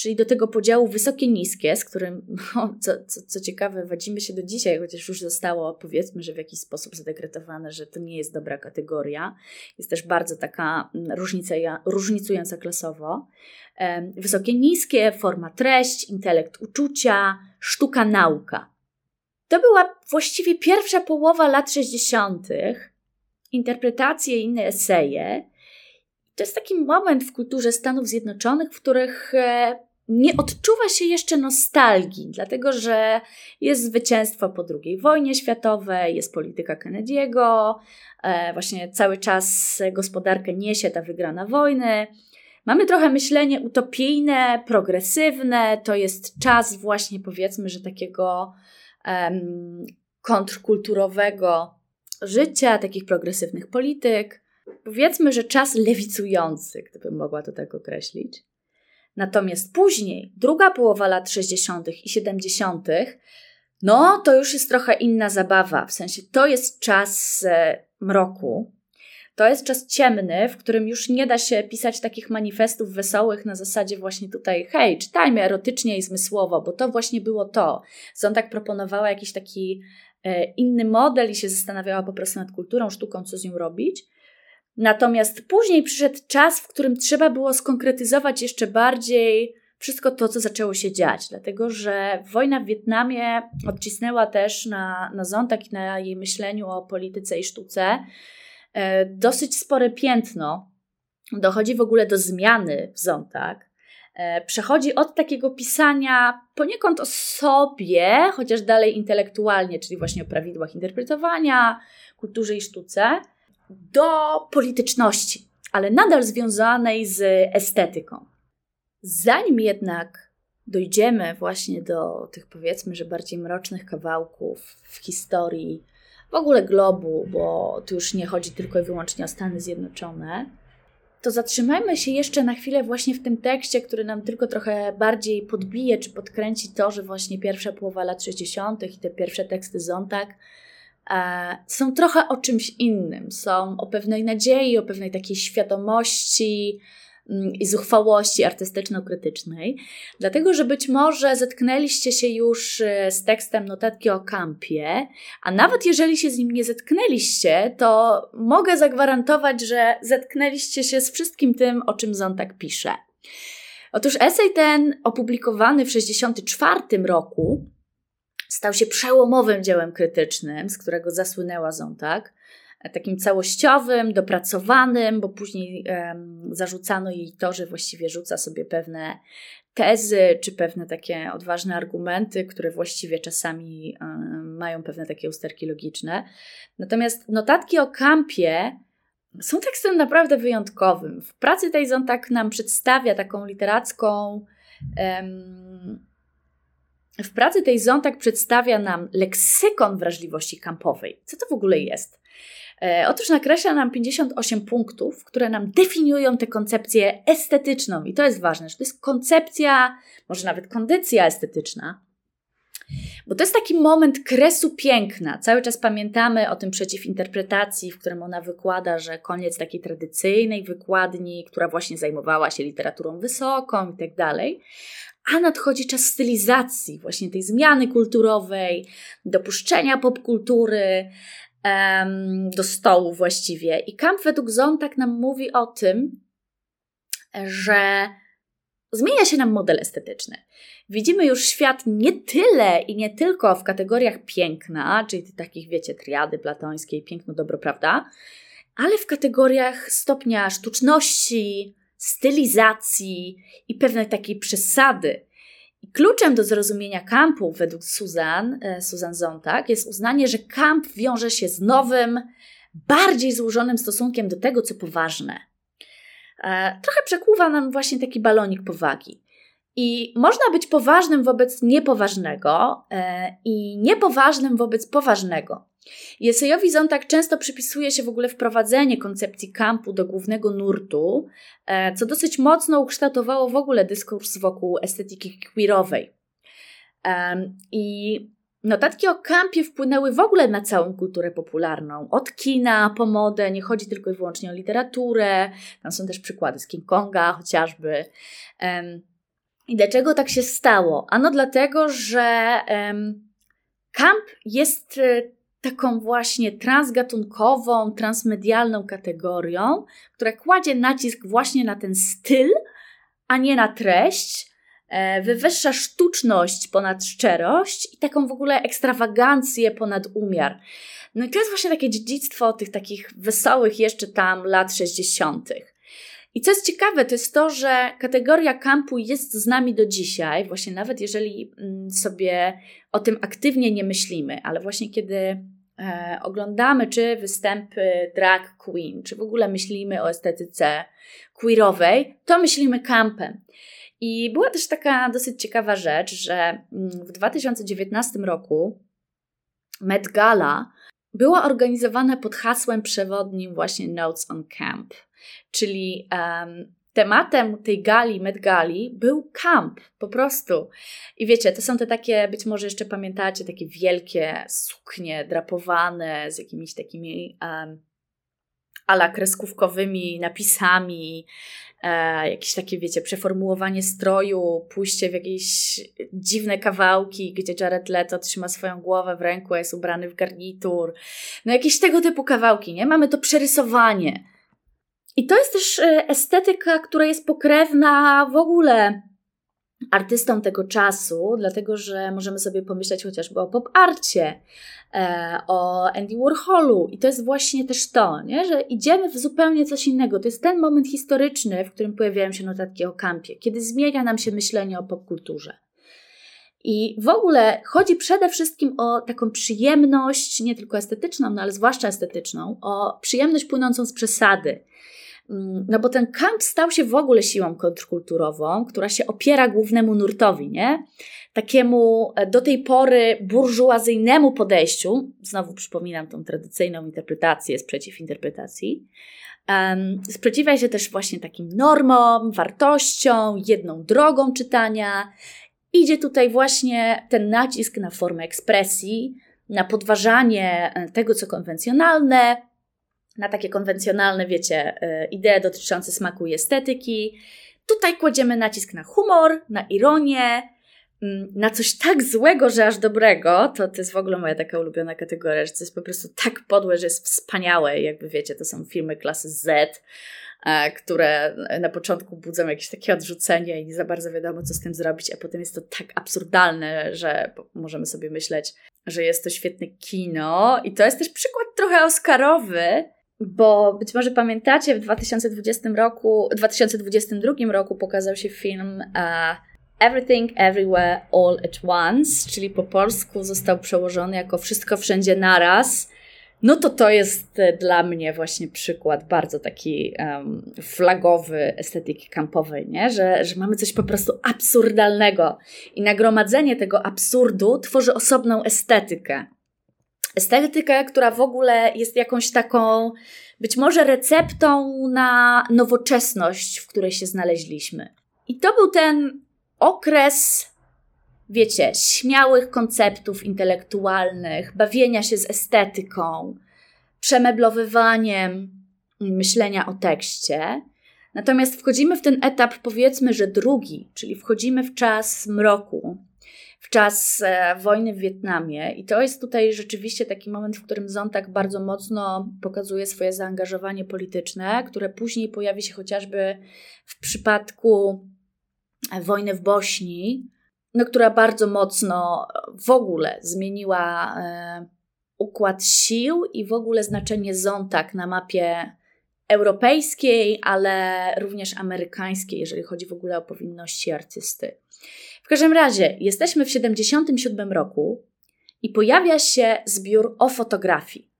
czyli do tego podziału wysokie-niskie, z którym, co, co, co, ciekawe, wadzimy się do dzisiaj, chociaż już zostało, powiedzmy, że w jakiś sposób zadekretowane, że to nie jest dobra kategoria. Jest też bardzo taka mm, różnica, różnicująca klasowo. Wysokie-niskie, forma treść, intelekt uczucia, sztuka nauka. To była właściwie pierwsza połowa lat 60., interpretacje i inne eseje. To jest taki moment w kulturze Stanów Zjednoczonych, w których e, nie odczuwa się jeszcze nostalgii, dlatego że jest zwycięstwo po II wojnie światowej, jest polityka Kennedy'ego, e, właśnie cały czas gospodarkę niesie ta wygrana wojny. Mamy trochę myślenie utopijne, progresywne, to jest czas właśnie powiedzmy, że takiego um, kontrkulturowego życia, takich progresywnych polityk. Powiedzmy, że czas lewicujący, gdybym mogła to tak określić. Natomiast później, druga połowa lat 60. i 70., no to już jest trochę inna zabawa. W sensie to jest czas e, mroku. To jest czas ciemny, w którym już nie da się pisać takich manifestów wesołych na zasadzie właśnie tutaj, hej, czytajmy erotycznie i zmysłowo, bo to właśnie było to. tak proponowała jakiś taki e, inny model i się zastanawiała po prostu nad kulturą, sztuką, co z nią robić. Natomiast później przyszedł czas, w którym trzeba było skonkretyzować jeszcze bardziej wszystko to, co zaczęło się dziać, dlatego że wojna w Wietnamie odcisnęła też na, na Zontak i na jej myśleniu o polityce i sztuce e, dosyć spore piętno. Dochodzi w ogóle do zmiany w Zontak. E, przechodzi od takiego pisania poniekąd o sobie, chociaż dalej intelektualnie, czyli właśnie o prawidłach interpretowania, kulturze i sztuce, do polityczności, ale nadal związanej z estetyką. Zanim jednak dojdziemy właśnie do tych powiedzmy, że bardziej mrocznych kawałków w historii w ogóle globu, bo tu już nie chodzi tylko i wyłącznie o Stany Zjednoczone, to zatrzymajmy się jeszcze na chwilę właśnie w tym tekście, który nam tylko trochę bardziej podbije czy podkręci to, że właśnie pierwsza połowa lat 60. i te pierwsze teksty Zontag są trochę o czymś innym. Są o pewnej nadziei, o pewnej takiej świadomości mm, i zuchwałości artystyczno-krytycznej, dlatego że być może zetknęliście się już e, z tekstem notatki o kampie, a nawet jeżeli się z nim nie zetknęliście, to mogę zagwarantować, że zetknęliście się z wszystkim tym, o czym Zontak pisze. Otóż esej ten, opublikowany w 1964 roku, stał się przełomowym dziełem krytycznym, z którego zasłynęła Zontag takim całościowym, dopracowanym, bo później um, zarzucano jej to, że właściwie rzuca sobie pewne tezy czy pewne takie odważne argumenty, które właściwie czasami um, mają pewne takie usterki logiczne. Natomiast notatki o kampie są tekstem naprawdę wyjątkowym. W pracy tej Zontak nam przedstawia taką literacką. Um, w pracy tej Zontak przedstawia nam leksykon wrażliwości kampowej. Co to w ogóle jest? E, otóż nakreśla nam 58 punktów, które nam definiują tę koncepcję estetyczną. I to jest ważne, że to jest koncepcja, może nawet kondycja estetyczna. Bo to jest taki moment kresu piękna. Cały czas pamiętamy o tym przeciwinterpretacji, w którym ona wykłada, że koniec takiej tradycyjnej wykładni, która właśnie zajmowała się literaturą wysoką i tak dalej. A nadchodzi czas stylizacji, właśnie tej zmiany kulturowej, dopuszczenia popkultury, do stołu właściwie. I Kamp według Zontak nam mówi o tym, że zmienia się nam model estetyczny. Widzimy już świat nie tyle i nie tylko w kategoriach piękna, czyli takich, wiecie, triady platońskiej, piękno, dobro, prawda, ale w kategoriach stopnia sztuczności, stylizacji i pewnej takiej przesady. I kluczem do zrozumienia kampu według Susan, e, Susan Zontag jest uznanie, że kamp wiąże się z nowym, bardziej złożonym stosunkiem do tego, co poważne. E, trochę przekłuwa nam właśnie taki balonik powagi. I można być poważnym wobec niepoważnego e, i niepoważnym wobec poważnego. Jesejowi Zontak często przypisuje się w ogóle wprowadzenie koncepcji kampu do głównego nurtu, e, co dosyć mocno ukształtowało w ogóle dyskurs wokół estetyki queerowej. I notatki o kampie wpłynęły w ogóle na całą kulturę popularną. Od kina po modę, nie chodzi tylko i wyłącznie o literaturę, tam są też przykłady z King Konga chociażby. I dlaczego tak się stało? Ano dlatego, że kamp jest e, taką właśnie transgatunkową, transmedialną kategorią, która kładzie nacisk właśnie na ten styl, a nie na treść, e, wywyższa sztuczność ponad szczerość i taką w ogóle ekstrawagancję ponad umiar. No i to jest właśnie takie dziedzictwo tych takich wesołych jeszcze tam lat 60. I co jest ciekawe, to jest to, że kategoria kampu jest z nami do dzisiaj, właśnie nawet jeżeli mm, sobie o tym aktywnie nie myślimy, ale właśnie kiedy e, oglądamy czy występy drag queen, czy w ogóle myślimy o estetyce queerowej, to myślimy kampem. I była też taka dosyć ciekawa rzecz, że mm, w 2019 roku Met Gala była organizowana pod hasłem przewodnim właśnie Notes on Camp. Czyli um, tematem tej gali, Met Gali, był camp, po prostu. I wiecie, to są te takie, być może jeszcze pamiętacie, takie wielkie suknie drapowane z jakimiś takimi um, ala kreskówkowymi napisami, e, jakieś takie, wiecie, przeformułowanie stroju, pójście w jakieś dziwne kawałki, gdzie Jared Leto trzyma swoją głowę w ręku, jest ubrany w garnitur. No jakieś tego typu kawałki, nie? Mamy to przerysowanie. I to jest też e, estetyka, która jest pokrewna w ogóle artystom tego czasu, dlatego że możemy sobie pomyśleć chociażby o pop arcie, e, o Andy Warholu i to jest właśnie też to, nie? że idziemy w zupełnie coś innego. To jest ten moment historyczny, w którym pojawiają się notatki o kampie, kiedy zmienia nam się myślenie o popkulturze. I w ogóle chodzi przede wszystkim o taką przyjemność, nie tylko estetyczną, no ale zwłaszcza estetyczną, o przyjemność płynącą z przesady, no bo ten kamp stał się w ogóle siłą kontrkulturową, która się opiera głównemu nurtowi, nie? Takiemu e, do tej pory burżuazyjnemu podejściu, znowu przypominam tą tradycyjną interpretację sprzeciw interpretacji, um, sprzeciwia się też właśnie takim normom, wartościom, jedną drogą czytania. Idzie tutaj właśnie ten nacisk na formę ekspresji, na podważanie e, tego, co konwencjonalne, na takie konwencjonalne, wiecie, e, idee dotyczące smaku i estetyki. Tutaj kładziemy nacisk na humor, na ironię, mm, na coś tak złego, że aż dobrego, to to jest w ogóle moja taka ulubiona kategoria, że to jest po prostu tak podłe, że jest wspaniałe. Jakby wiecie, to są filmy klasy Z, E, które na początku budzą jakieś takie odrzucenie i nie za bardzo wiadomo, co z tym zrobić, a potem jest to tak absurdalne, że możemy sobie myśleć, że jest to świetne kino. I to jest też przykład trochę oscarowy, bo być może pamiętacie, w 2020 roku, 2022 roku pokazał się film uh, Everything Everywhere All at Once, czyli po polsku został przełożony jako Wszystko Wszędzie Naraz no to to jest e, dla mnie właśnie przykład bardzo taki um, flagowy estetyki kampowej, nie? Że, że mamy coś po prostu absurdalnego i nagromadzenie tego absurdu tworzy osobną estetykę. Estetykę, która w ogóle jest jakąś taką, być może receptą na nowoczesność, w której się znaleźliśmy. I to był ten okres wiecie, śmiałych konceptów intelektualnych, bawienia się z estetyką, przemeblowywaniem myślenia o tekście. Natomiast wchodzimy w ten etap, powiedzmy, że drugi, czyli wchodzimy w czas mroku, w czas e, wojny w Wietnamie. I to jest tutaj rzeczywiście taki moment, w którym Zontak bardzo mocno pokazuje swoje zaangażowanie polityczne, które później pojawi się chociażby w przypadku wojny w Bośni, no, która bardzo mocno w ogóle zmieniła e, układ sił i w ogóle znaczenie Zontak na mapie europejskiej, ale również amerykańskiej, jeżeli chodzi w ogóle o powinności artysty. Każdym razie, jesteśmy w 77 roku i pojawia się zbiór o fotografii.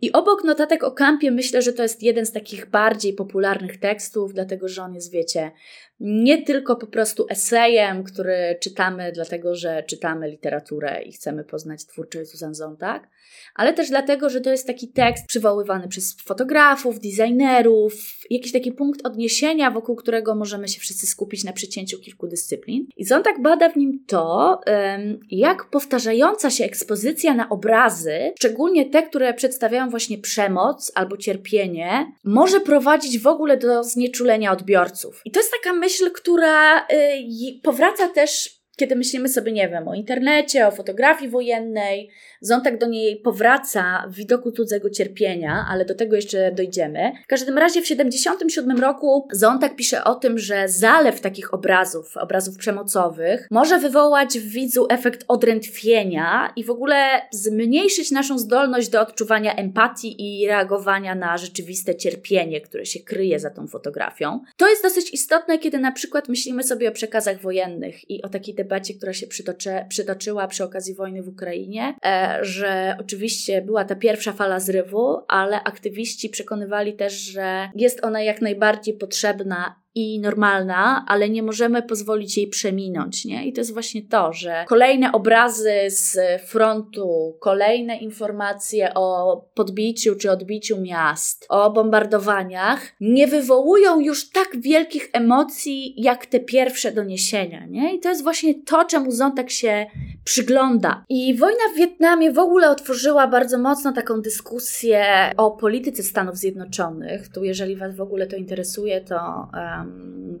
I obok notatek o kampie myślę, że to jest jeden z takich bardziej popularnych tekstów, dlatego że on jest, wiecie, nie tylko po prostu esejem, który czytamy dlatego, że czytamy literaturę i chcemy poznać twórczość Susan Zontag, ale też dlatego, że to jest taki tekst przywoływany przez fotografów, designerów, jakiś taki punkt odniesienia, wokół którego możemy się wszyscy skupić na przecięciu kilku dyscyplin. I Zontag bada w nim to, jak powtarzająca się ekspozycja na obrazy, szczególnie te, które przedstawiają właśnie przemoc albo cierpienie, może prowadzić w ogóle do znieczulenia odbiorców. I to jest taka myśl, która y, powraca też kiedy myślimy sobie, nie wiem, o internecie, o fotografii wojennej, Zontak do niej powraca w widoku cudzego cierpienia, ale do tego jeszcze dojdziemy. W każdym razie w 77 roku Zontak pisze o tym, że zalew takich obrazów, obrazów przemocowych, może wywołać w widzu efekt odrętwienia i w ogóle zmniejszyć naszą zdolność do odczuwania empatii i reagowania na rzeczywiste cierpienie, które się kryje za tą fotografią. To jest dosyć istotne, kiedy na przykład myślimy sobie o przekazach wojennych i o takiej debacie, która się przytoczy, przytoczyła przy okazji wojny w Ukrainie, e, że oczywiście była ta pierwsza fala zrywu, ale aktywiści przekonywali też, że jest ona jak najbardziej potrzebna i normalna, ale nie możemy pozwolić jej przeminąć, nie? I to jest właśnie to, że kolejne obrazy z frontu, kolejne informacje o podbiciu czy odbiciu miast, o bombardowaniach nie wywołują już tak wielkich emocji jak te pierwsze doniesienia, nie? I to jest właśnie to, czemu Zontek się przygląda. I wojna w Wietnamie w ogóle otworzyła bardzo mocno taką dyskusję o polityce Stanów Zjednoczonych. Tu, jeżeli Was w ogóle to interesuje, to um,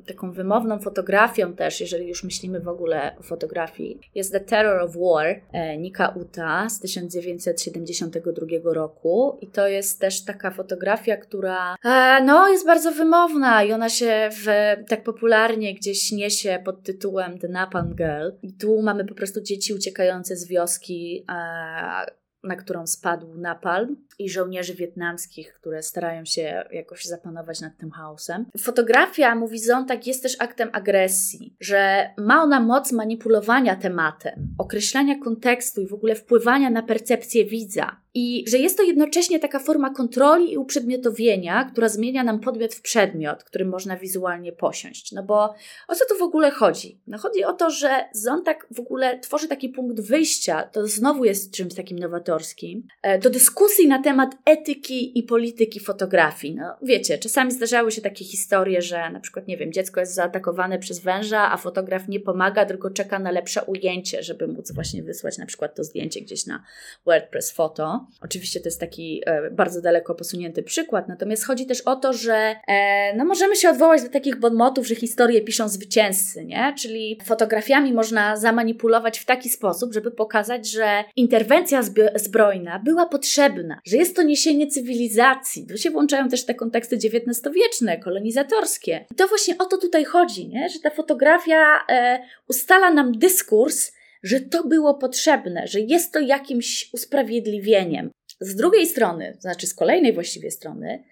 taką wymowną fotografią też, jeżeli już myślimy w ogóle o fotografii, jest The Terror of War e, Nika Uta z 1972 roku i to jest też taka fotografia, która e, no, jest bardzo wymowna i ona się w, tak popularnie gdzieś niesie pod tytułem The Napalm Girl. I tu mamy po prostu dzieci uciekające z wioski e, na którą spadł napalm i żołnierzy wietnamskich, które starają się jakoś zapanować nad tym chaosem. Fotografia, mówi Zontag, jest też aktem agresji, że ma ona moc manipulowania tematem, określania kontekstu i w ogóle wpływania na percepcję widza. I że jest to jednocześnie taka forma kontroli i uprzedmiotowienia, która zmienia nam podmiot w przedmiot, który można wizualnie posiąść. No bo o co tu w ogóle chodzi? No chodzi o to, że Zontag w ogóle tworzy taki punkt wyjścia, to znowu jest czymś takim nowatorskim, e, do dyskusji na temat etyki i polityki fotografii. No wiecie, czasami zdarzały się takie historie, że na przykład, nie wiem, dziecko jest zaatakowane przez węża, a fotograf nie pomaga, tylko czeka na lepsze ujęcie, żeby móc właśnie wysłać na przykład to zdjęcie gdzieś na WordPress Photo. Oczywiście to jest taki e, bardzo daleko posunięty przykład, natomiast chodzi też o to, że e, no możemy się odwołać do takich bonmotów, że historię piszą zwycięzcy, nie? Czyli fotografiami można zamanipulować w taki sposób, żeby pokazać, że interwencja zbrojna była potrzebna, że jest to niesienie cywilizacji. Tu się włączają też te konteksty XIX-wieczne, kolonizatorskie. I to właśnie o to tutaj chodzi, nie? że ta fotografia e, ustala nam dyskurs, że to było potrzebne, że jest to jakimś usprawiedliwieniem. Z drugiej strony, znaczy z kolejnej właściwie strony,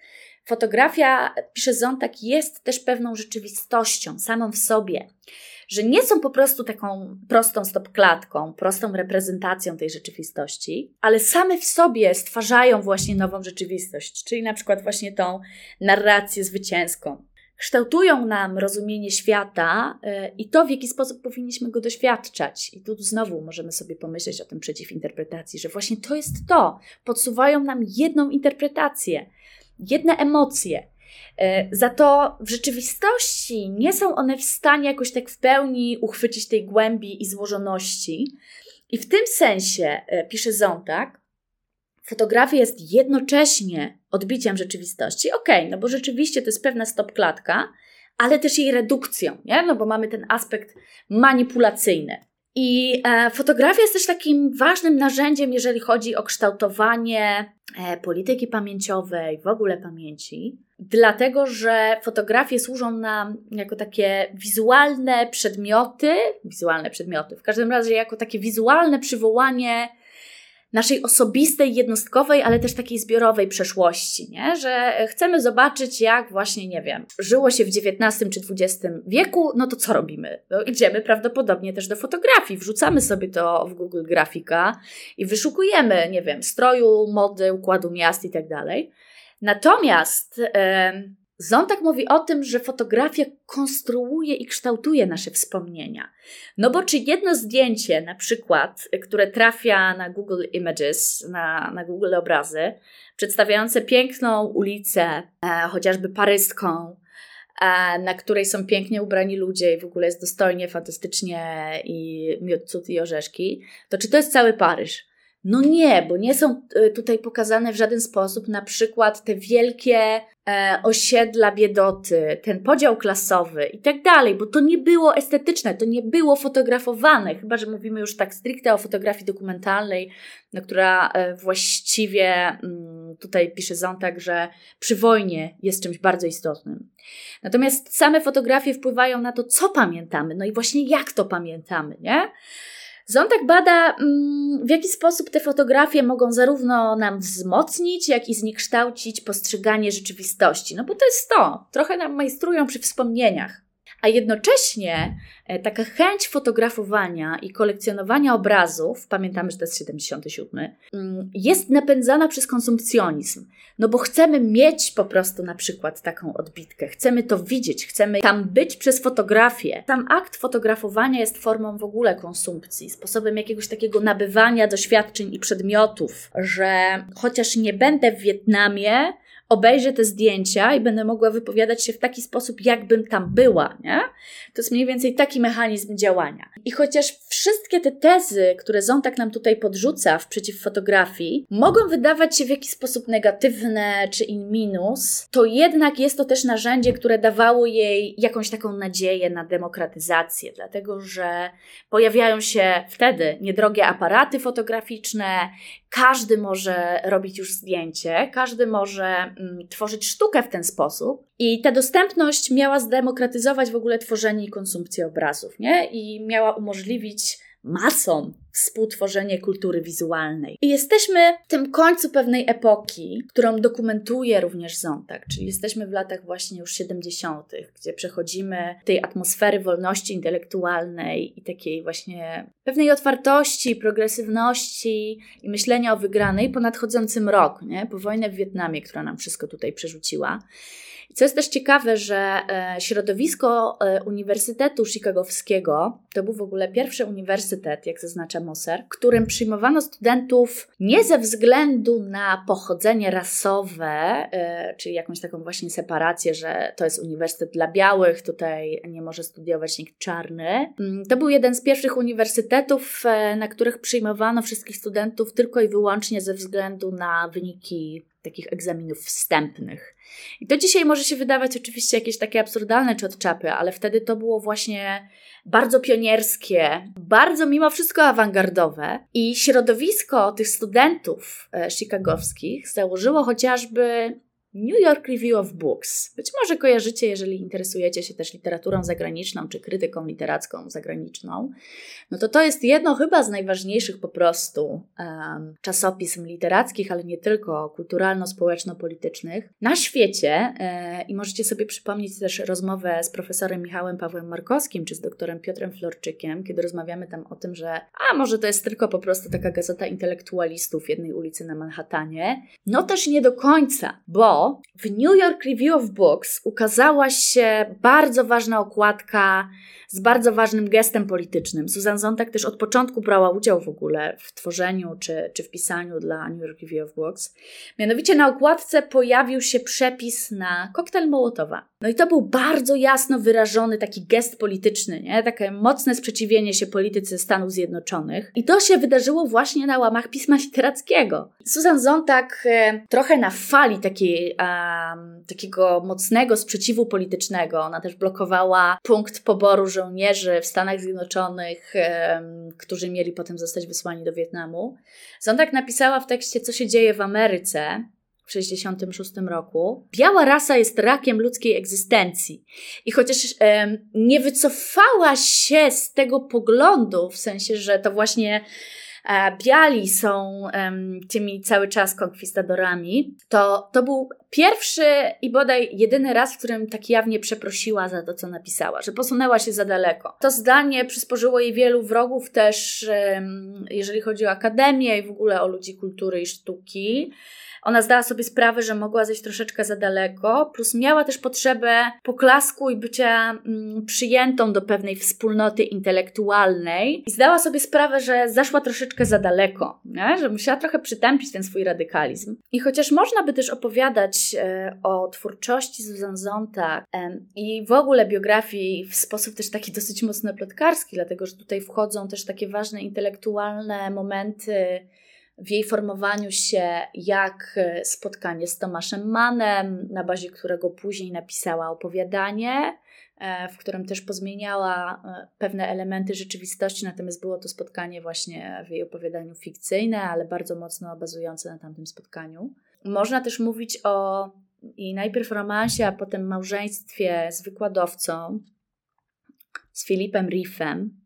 fotografia, pisze Zontak, jest też pewną rzeczywistością samą w sobie że nie są po prostu taką prostą stopklatką, prostą reprezentacją tej rzeczywistości, ale same w sobie stwarzają właśnie nową rzeczywistość, czyli na przykład właśnie tą narrację zwycięską. Kształtują nam rozumienie świata yy, i to, w jaki sposób powinniśmy go doświadczać. I tu znowu możemy sobie pomyśleć o tym przeciwinterpretacji, że właśnie to jest to. Podsuwają nam jedną interpretację, jedne emocje, E, za to w rzeczywistości nie są one w stanie jakoś tak w pełni uchwycić tej głębi i złożoności. I w tym sensie, e, pisze Zontak, fotografia jest jednocześnie odbiciem rzeczywistości. Okej, okay, no bo rzeczywiście to jest pewna stopklatka, ale też jej redukcją, nie? No bo mamy ten aspekt manipulacyjny. I e, fotografia jest też takim ważnym narzędziem, jeżeli chodzi o kształtowanie e, polityki pamięciowej, w ogóle pamięci, dlatego że fotografie służą nam jako takie wizualne przedmioty, wizualne przedmioty, w każdym razie jako takie wizualne przywołanie naszej osobistej, jednostkowej, ale też takiej zbiorowej przeszłości, nie? że chcemy zobaczyć, jak właśnie, nie wiem, żyło się w XIX czy XX wieku, no to co robimy? No, idziemy prawdopodobnie też do fotografii, wrzucamy sobie to w Google Grafika i wyszukujemy, nie wiem, stroju, mody, układu miast i tak dalej. Natomiast... Yy, Zontak mówi o tym, że fotografia konstruuje i kształtuje nasze wspomnienia. No bo czy jedno zdjęcie, na przykład, które trafia na Google Images, na, na Google obrazy, przedstawiające piękną ulicę, e, chociażby paryską, e, na której są pięknie ubrani ludzie i w ogóle jest dostojnie, fantastycznie i miód, cud i orzeszki, to czy to jest cały Paryż? No nie, bo nie są e, tutaj pokazane w żaden sposób na przykład te wielkie e, osiedla biedoty, ten podział klasowy i tak dalej, bo to nie było estetyczne, to nie było fotografowane, chyba że mówimy już tak stricte o fotografii dokumentalnej, no, która e, właściwie mm, tutaj pisze Zontak, że przy wojnie jest czymś bardzo istotnym. Natomiast same fotografie wpływają na to, co pamiętamy, no i właśnie jak to pamiętamy, nie? Zontak bada, mm, w jaki sposób te fotografie mogą zarówno nam wzmocnić, jak i zniekształcić postrzeganie rzeczywistości. No bo to jest to, trochę nam majstrują przy wspomnieniach a jednocześnie e, taka chęć fotografowania i kolekcjonowania obrazów, pamiętamy, że to jest 77, mm, jest napędzana przez konsumpcjonizm. No bo chcemy mieć po prostu na przykład taką odbitkę, chcemy to widzieć, chcemy tam być przez fotografię. Sam akt fotografowania jest formą w ogóle konsumpcji, sposobem jakiegoś takiego nabywania doświadczeń i przedmiotów, że chociaż nie będę w Wietnamie, obejrzę te zdjęcia i będę mogła wypowiadać się w taki sposób, jakbym tam była, nie? To jest mniej więcej taki mechanizm działania. I chociaż wszystkie te tezy, które Zontak nam tutaj podrzuca w przeciw fotografii, mogą wydawać się w jakiś sposób negatywne czy in minus, to jednak jest to też narzędzie, które dawało jej jakąś taką nadzieję na demokratyzację, dlatego że pojawiają się wtedy niedrogie aparaty fotograficzne, każdy może robić już zdjęcie, każdy może mm, tworzyć sztukę w ten sposób. I ta dostępność miała zdemokratyzować w ogóle tworzenie i konsumpcję obrazów, nie? I miała umożliwić masom współtworzenie kultury wizualnej. I jesteśmy w tym końcu pewnej epoki, którą dokumentuje również Zontak, czyli jesteśmy w latach właśnie już 70., gdzie przechodzimy tej atmosfery wolności intelektualnej i takiej właśnie pewnej otwartości, progresywności i myślenia o wygranej po nadchodzącym roku, nie? po wojnę w Wietnamie, która nam wszystko tutaj przerzuciła. Co jest też ciekawe, że e, środowisko e, Uniwersytetu Chicagowskiego to był w ogóle pierwszy uniwersytet, jak zaznacza Moser, którym przyjmowano studentów nie ze względu na pochodzenie rasowe, e, czyli jakąś taką właśnie separację, że to jest uniwersytet dla białych, tutaj nie może studiować nikt czarny. Mm, to był jeden z pierwszych uniwersytetów, na których przyjmowano wszystkich studentów tylko i wyłącznie ze względu na wyniki takich egzaminów wstępnych. I to dzisiaj może się wydawać oczywiście jakieś takie absurdalne czy odczapy, ale wtedy to było właśnie bardzo pionierskie, bardzo mimo wszystko awangardowe i środowisko tych studentów e, chicagowskich założyło chociażby New York Review of Books. Być może kojarzycie, jeżeli interesujecie się też literaturą zagraniczną czy krytyką literacką zagraniczną. No to to jest jedno chyba z najważniejszych po prostu um, czasopism literackich, ale nie tylko, kulturalno-społeczno-politycznych na świecie. E, I możecie sobie przypomnieć też rozmowę z profesorem Michałem Pawłem Markowskim czy z doktorem Piotrem Florczykiem, kiedy rozmawiamy tam o tym, że a może to jest tylko po prostu taka gazeta intelektualistów jednej ulicy na Manhattanie. No też nie do końca, bo w New York Review of Books ukazała się bardzo ważna okładka z bardzo ważnym gestem politycznym. Susan Sontag też od początku brała udział w ogóle w tworzeniu czy, czy w pisaniu dla New York Review of Books. Mianowicie na okładce pojawił się przepis na koktajl Mołotowa. No i to był bardzo jasno wyrażony taki gest polityczny, nie? takie mocne sprzeciwienie się polityce Stanów Zjednoczonych. I to się wydarzyło właśnie na łamach pisma literackiego. Susan Sontag e, trochę na fali takiego mocnego sprzeciwu politycznego, ona też blokowała punkt poboru żołnierzy w Stanach Zjednoczonych, którzy mieli potem zostać wysłani do Wietnamu. Sontag napisała w tekście, co się dzieje w Ameryce, w 1966 roku. Biała rasa jest rakiem ludzkiej egzystencji. I chociaż e, nie wycofała się z tego poglądu, w sensie, że to właśnie e, biali są e, tymi cały czas konkwistadorami, to to był pierwszy i bodaj jedyny raz, w którym tak jawnie przeprosiła za to, co napisała, że posunęła się za daleko. To zdanie przysporzyło jej wielu wrogów też, jeżeli chodzi o akademię i w ogóle o ludzi kultury i sztuki. Ona zdała sobie sprawę, że mogła zejść troszeczkę za daleko, plus miała też potrzebę poklasku i bycia mm, przyjętą do pewnej wspólnoty intelektualnej. I zdała sobie sprawę, że zaszła troszeczkę za daleko, nie? że musiała trochę przytępić ten swój radykalizm. I chociaż można by też opowiadać e, o twórczości Susan Sontag e, i w ogóle biografii w sposób też taki dosyć mocno plotkarski, dlatego że tutaj wchodzą też takie ważne intelektualne momenty, w jej formowaniu się jak spotkanie z Tomaszem Mannem, na bazie którego później napisała opowiadanie, e, w którym też pozmieniała e, pewne elementy rzeczywistości, natomiast było to spotkanie właśnie w jej opowiadaniu fikcyjne, ale bardzo mocno bazujące na tamtym spotkaniu. Można też mówić o jej najpierw romansie, a potem małżeństwie z wykładowcą, z Filipem Riffem,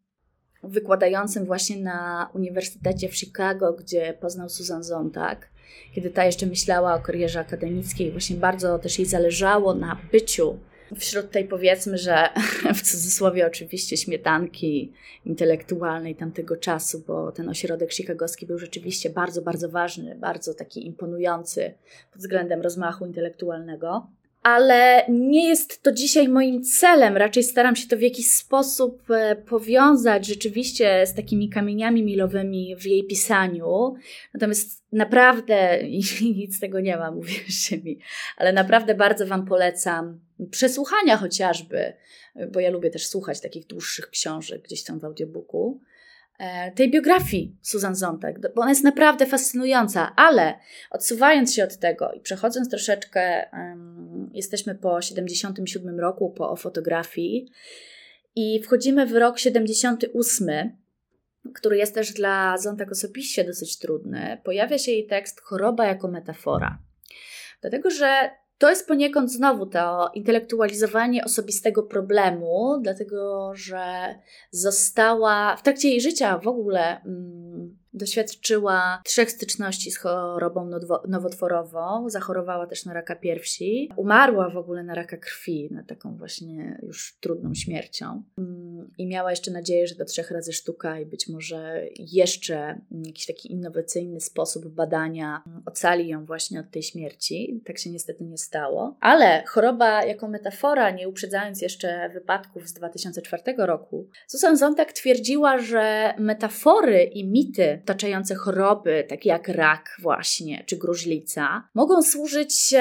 wykładającym właśnie na Uniwersytecie w Chicago, gdzie poznał Susan Zontag, kiedy ta jeszcze myślała o karierze akademickiej, właśnie bardzo też jej zależało na byciu wśród tej powiedzmy, że w cudzysłowie oczywiście śmietanki intelektualnej tamtego czasu, bo ten ośrodek chicagowski był rzeczywiście bardzo, bardzo ważny, bardzo taki imponujący pod względem rozmachu intelektualnego ale nie jest to dzisiaj moim celem. Raczej staram się to w jakiś sposób e, powiązać rzeczywiście z takimi kamieniami milowymi w jej pisaniu. Natomiast naprawdę, nic z tego nie mam, uwierzcie mi, ale naprawdę bardzo Wam polecam przesłuchania chociażby, bo ja lubię też słuchać takich dłuższych książek gdzieś tam w audiobooku E, tej biografii Susan Zontag, bo ona jest naprawdę fascynująca, ale odsuwając się od tego i przechodząc troszeczkę, um, jesteśmy po 77 roku, po fotografii i wchodzimy w rok 78, który jest też dla Zontag osobiście dosyć trudny. Pojawia się jej tekst Choroba jako metafora. Dlatego, że to jest poniekąd znowu to intelektualizowanie osobistego problemu, dlatego że została w trakcie jej życia w ogóle. Mm, Doświadczyła trzech styczności z chorobą nowotworową, zachorowała też na raka piersi, umarła w ogóle na raka krwi, na taką właśnie już trudną śmiercią. Mm, I miała jeszcze nadzieję, że do trzech razy sztuka i być może jeszcze jakiś taki innowacyjny sposób badania ocali ją właśnie od tej śmierci. Tak się niestety nie stało. Ale choroba jako metafora, nie uprzedzając jeszcze wypadków z 2004 roku, Susan Zontag twierdziła, że metafory i mity otaczające choroby, takie jak rak właśnie, czy gruźlica, mogą służyć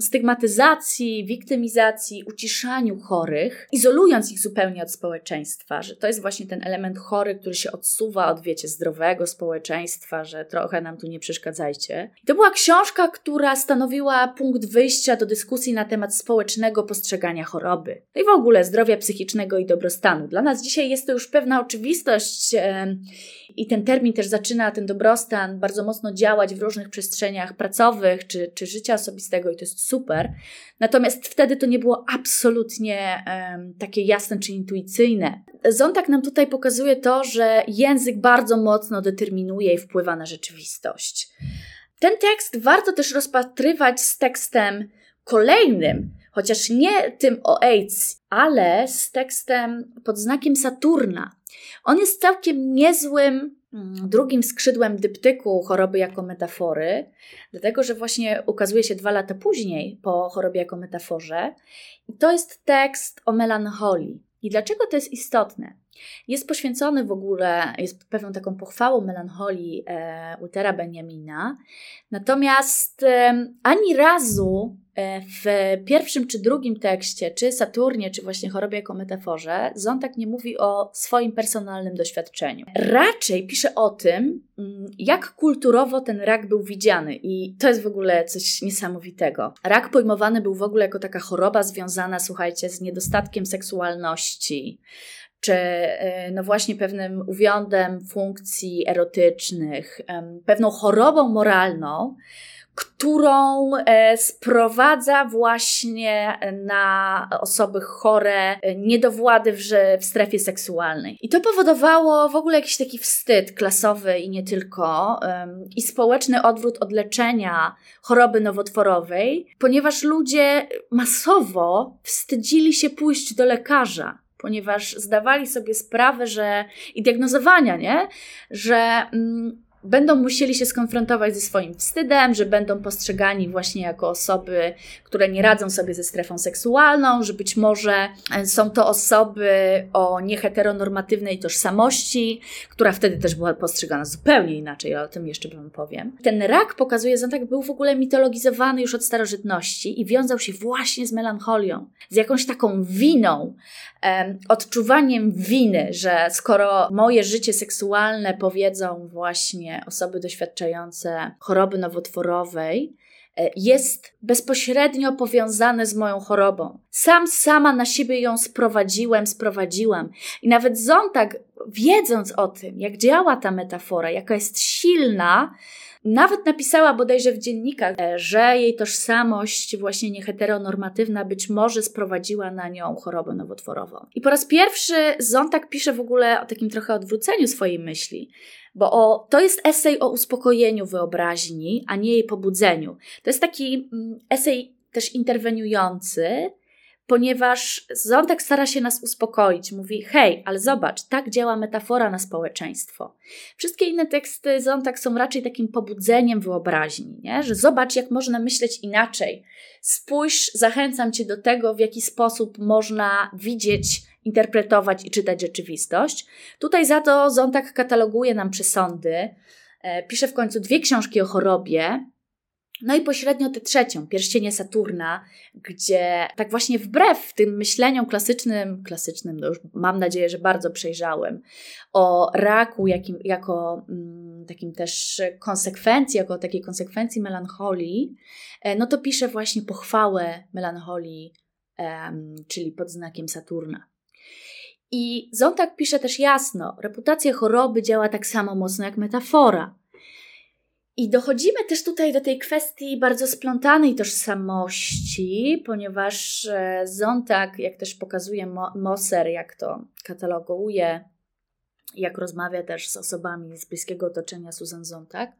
stygmatyzacji, wiktymizacji, uciszaniu chorych, izolując ich zupełnie od społeczeństwa, że to jest właśnie ten element chory, który się odsuwa od, wiecie, zdrowego społeczeństwa, że trochę nam tu nie przeszkadzajcie. I to była książka, która stanowiła punkt wyjścia do dyskusji na temat społecznego postrzegania choroby. No i w ogóle zdrowia psychicznego i dobrostanu. Dla nas dzisiaj jest to już pewna oczywistość i ten termin też zaczyna, ten dobrostan, bardzo mocno działać w różnych przestrzeniach pracowych czy, czy życia osobistego i to jest super. Natomiast wtedy to nie było absolutnie um, takie jasne czy intuicyjne. Zontak nam tutaj pokazuje to, że język bardzo mocno determinuje i wpływa na rzeczywistość. Ten tekst warto też rozpatrywać z tekstem kolejnym, chociaż nie tym o AIDS, ale z tekstem pod znakiem Saturna. On jest całkiem niezłym drugim skrzydłem dyptyku choroby jako metafory, dlatego że właśnie ukazuje się dwa lata później po chorobie jako metaforze. I to jest tekst o melancholii. I dlaczego to jest istotne? Jest poświęcony w ogóle, jest pewną taką pochwałą melancholii e, Utera Benjamina. Natomiast e, ani razu e, w pierwszym czy drugim tekście, czy Saturnie, czy właśnie chorobie jako metaforze, Zontak nie mówi o swoim personalnym doświadczeniu. Raczej pisze o tym, mm, jak kulturowo ten rak był widziany i to jest w ogóle coś niesamowitego. Rak pojmowany był w ogóle jako taka choroba związana, słuchajcie, z niedostatkiem seksualności, czy e, no właśnie pewnym uwiądem funkcji erotycznych, pewną chorobą moralną, którą e, sprowadza właśnie na osoby chore e, niedowłady w, w strefie seksualnej. I to powodowało w ogóle jakiś taki wstyd klasowy i nie tylko, i społeczny odwrót od leczenia choroby nowotworowej, ponieważ ludzie masowo wstydzili się pójść do lekarza ponieważ zdawali sobie sprawę, że i diagnozowania, nie? Że mm, będą musieli się skonfrontować ze swoim wstydem, że będą postrzegani właśnie jako osoby, które nie radzą sobie ze strefą seksualną, że być może e, są to osoby o nieheteronormatywnej tożsamości, która wtedy też była postrzegana zupełnie inaczej, ale o tym jeszcze Wam powiem. Ten rak pokazuje, że tak był w ogóle mitologizowany już od starożytności i wiązał się właśnie z melancholią, z jakąś taką winą, odczuwaniem winy, że skoro moje życie seksualne powiedzą właśnie osoby doświadczające choroby nowotworowej, e, jest bezpośrednio powiązane z moją chorobą. Sam sama na siebie ją sprowadziłem, sprowadziłam. I nawet Zontag, wiedząc o tym, jak działa ta metafora, jaka jest silna, nawet napisała bodajże w dziennikach, e, że jej tożsamość właśnie nieheteronormatywna być może sprowadziła na nią chorobę nowotworową. I po raz pierwszy Zontak pisze w ogóle o takim trochę odwróceniu swojej myśli, bo o, to jest esej o uspokojeniu wyobraźni, a nie jej pobudzeniu. To jest taki mm, esej też interweniujący, ponieważ Zontek stara się nas uspokoić. Mówi: Hej, ale zobacz, tak działa metafora na społeczeństwo. Wszystkie inne teksty Zontak są raczej takim pobudzeniem wyobraźni, nie? że zobacz, jak można myśleć inaczej. Spójrz, zachęcam cię do tego, w jaki sposób można widzieć, interpretować i czytać rzeczywistość. Tutaj za to Zontak kataloguje nam przesądy. E, pisze w końcu dwie książki o chorobie, no i pośrednio tę trzecią, Pierścienie Saturna, gdzie tak właśnie wbrew tym myśleniom klasycznym, klasycznym, no już mam nadzieję, że bardzo przejrzałem, o raku jakim, jako mm, takim też konsekwencji, jako takiej konsekwencji melancholii, e, no to pisze właśnie pochwałę melancholii, czyli pod znakiem Saturna. I Zontak pisze też jasno, reputacja choroby działa tak samo mocno jak metafora. I dochodzimy też tutaj do tej kwestii bardzo splątanej tożsamości, ponieważ e, Zontag, jak też pokazuje Moser, jak to kataloguje jak rozmawia też z osobami z bliskiego otoczenia Susan Zontag.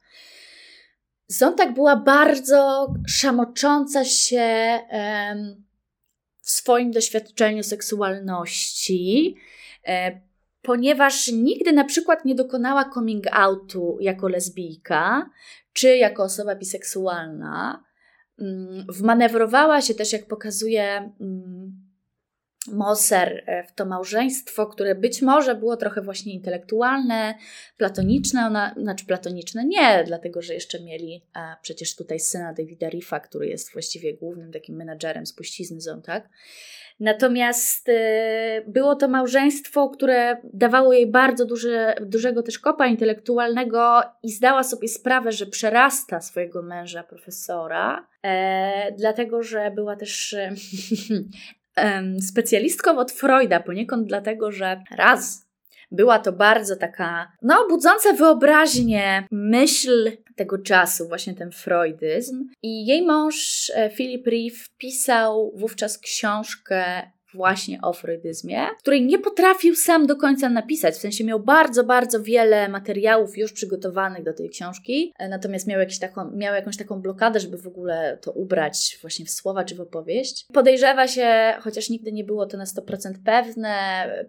Zontag była bardzo szamocząca się w swoim doświadczeniu seksualności, e, ponieważ nigdy na przykład nie dokonała coming outu jako lesbijka czy jako osoba biseksualna. Mm, wmanewrowała się też, jak pokazuje mm, Moser e, w to małżeństwo, które być może było trochę właśnie intelektualne, platoniczne, ona, znaczy platoniczne nie, dlatego że jeszcze mieli a przecież tutaj syna Davida Riffa, który jest właściwie głównym takim menadżerem spuścizny tak? Natomiast y, było to małżeństwo, które dawało jej bardzo dużego też kopa intelektualnego i zdała sobie sprawę, że przerasta swojego męża, profesora, e, dlatego że była też specjalistką od Freuda, poniekąd dlatego, że raz była to bardzo taka, no, budząca wyobraźnię myśl tego czasu, właśnie ten freudyzm. I jej mąż, e, Philip Reeve, pisał wówczas książkę właśnie o freudyzmie, której nie potrafił sam do końca napisać. W sensie miał bardzo, bardzo wiele materiałów już przygotowanych do tej książki, e, natomiast miał, jakiś taką, miał jakąś taką blokadę, żeby w ogóle to ubrać właśnie w słowa czy w opowieść. Podejrzewa się, chociaż nigdy nie było to na 100% pewne,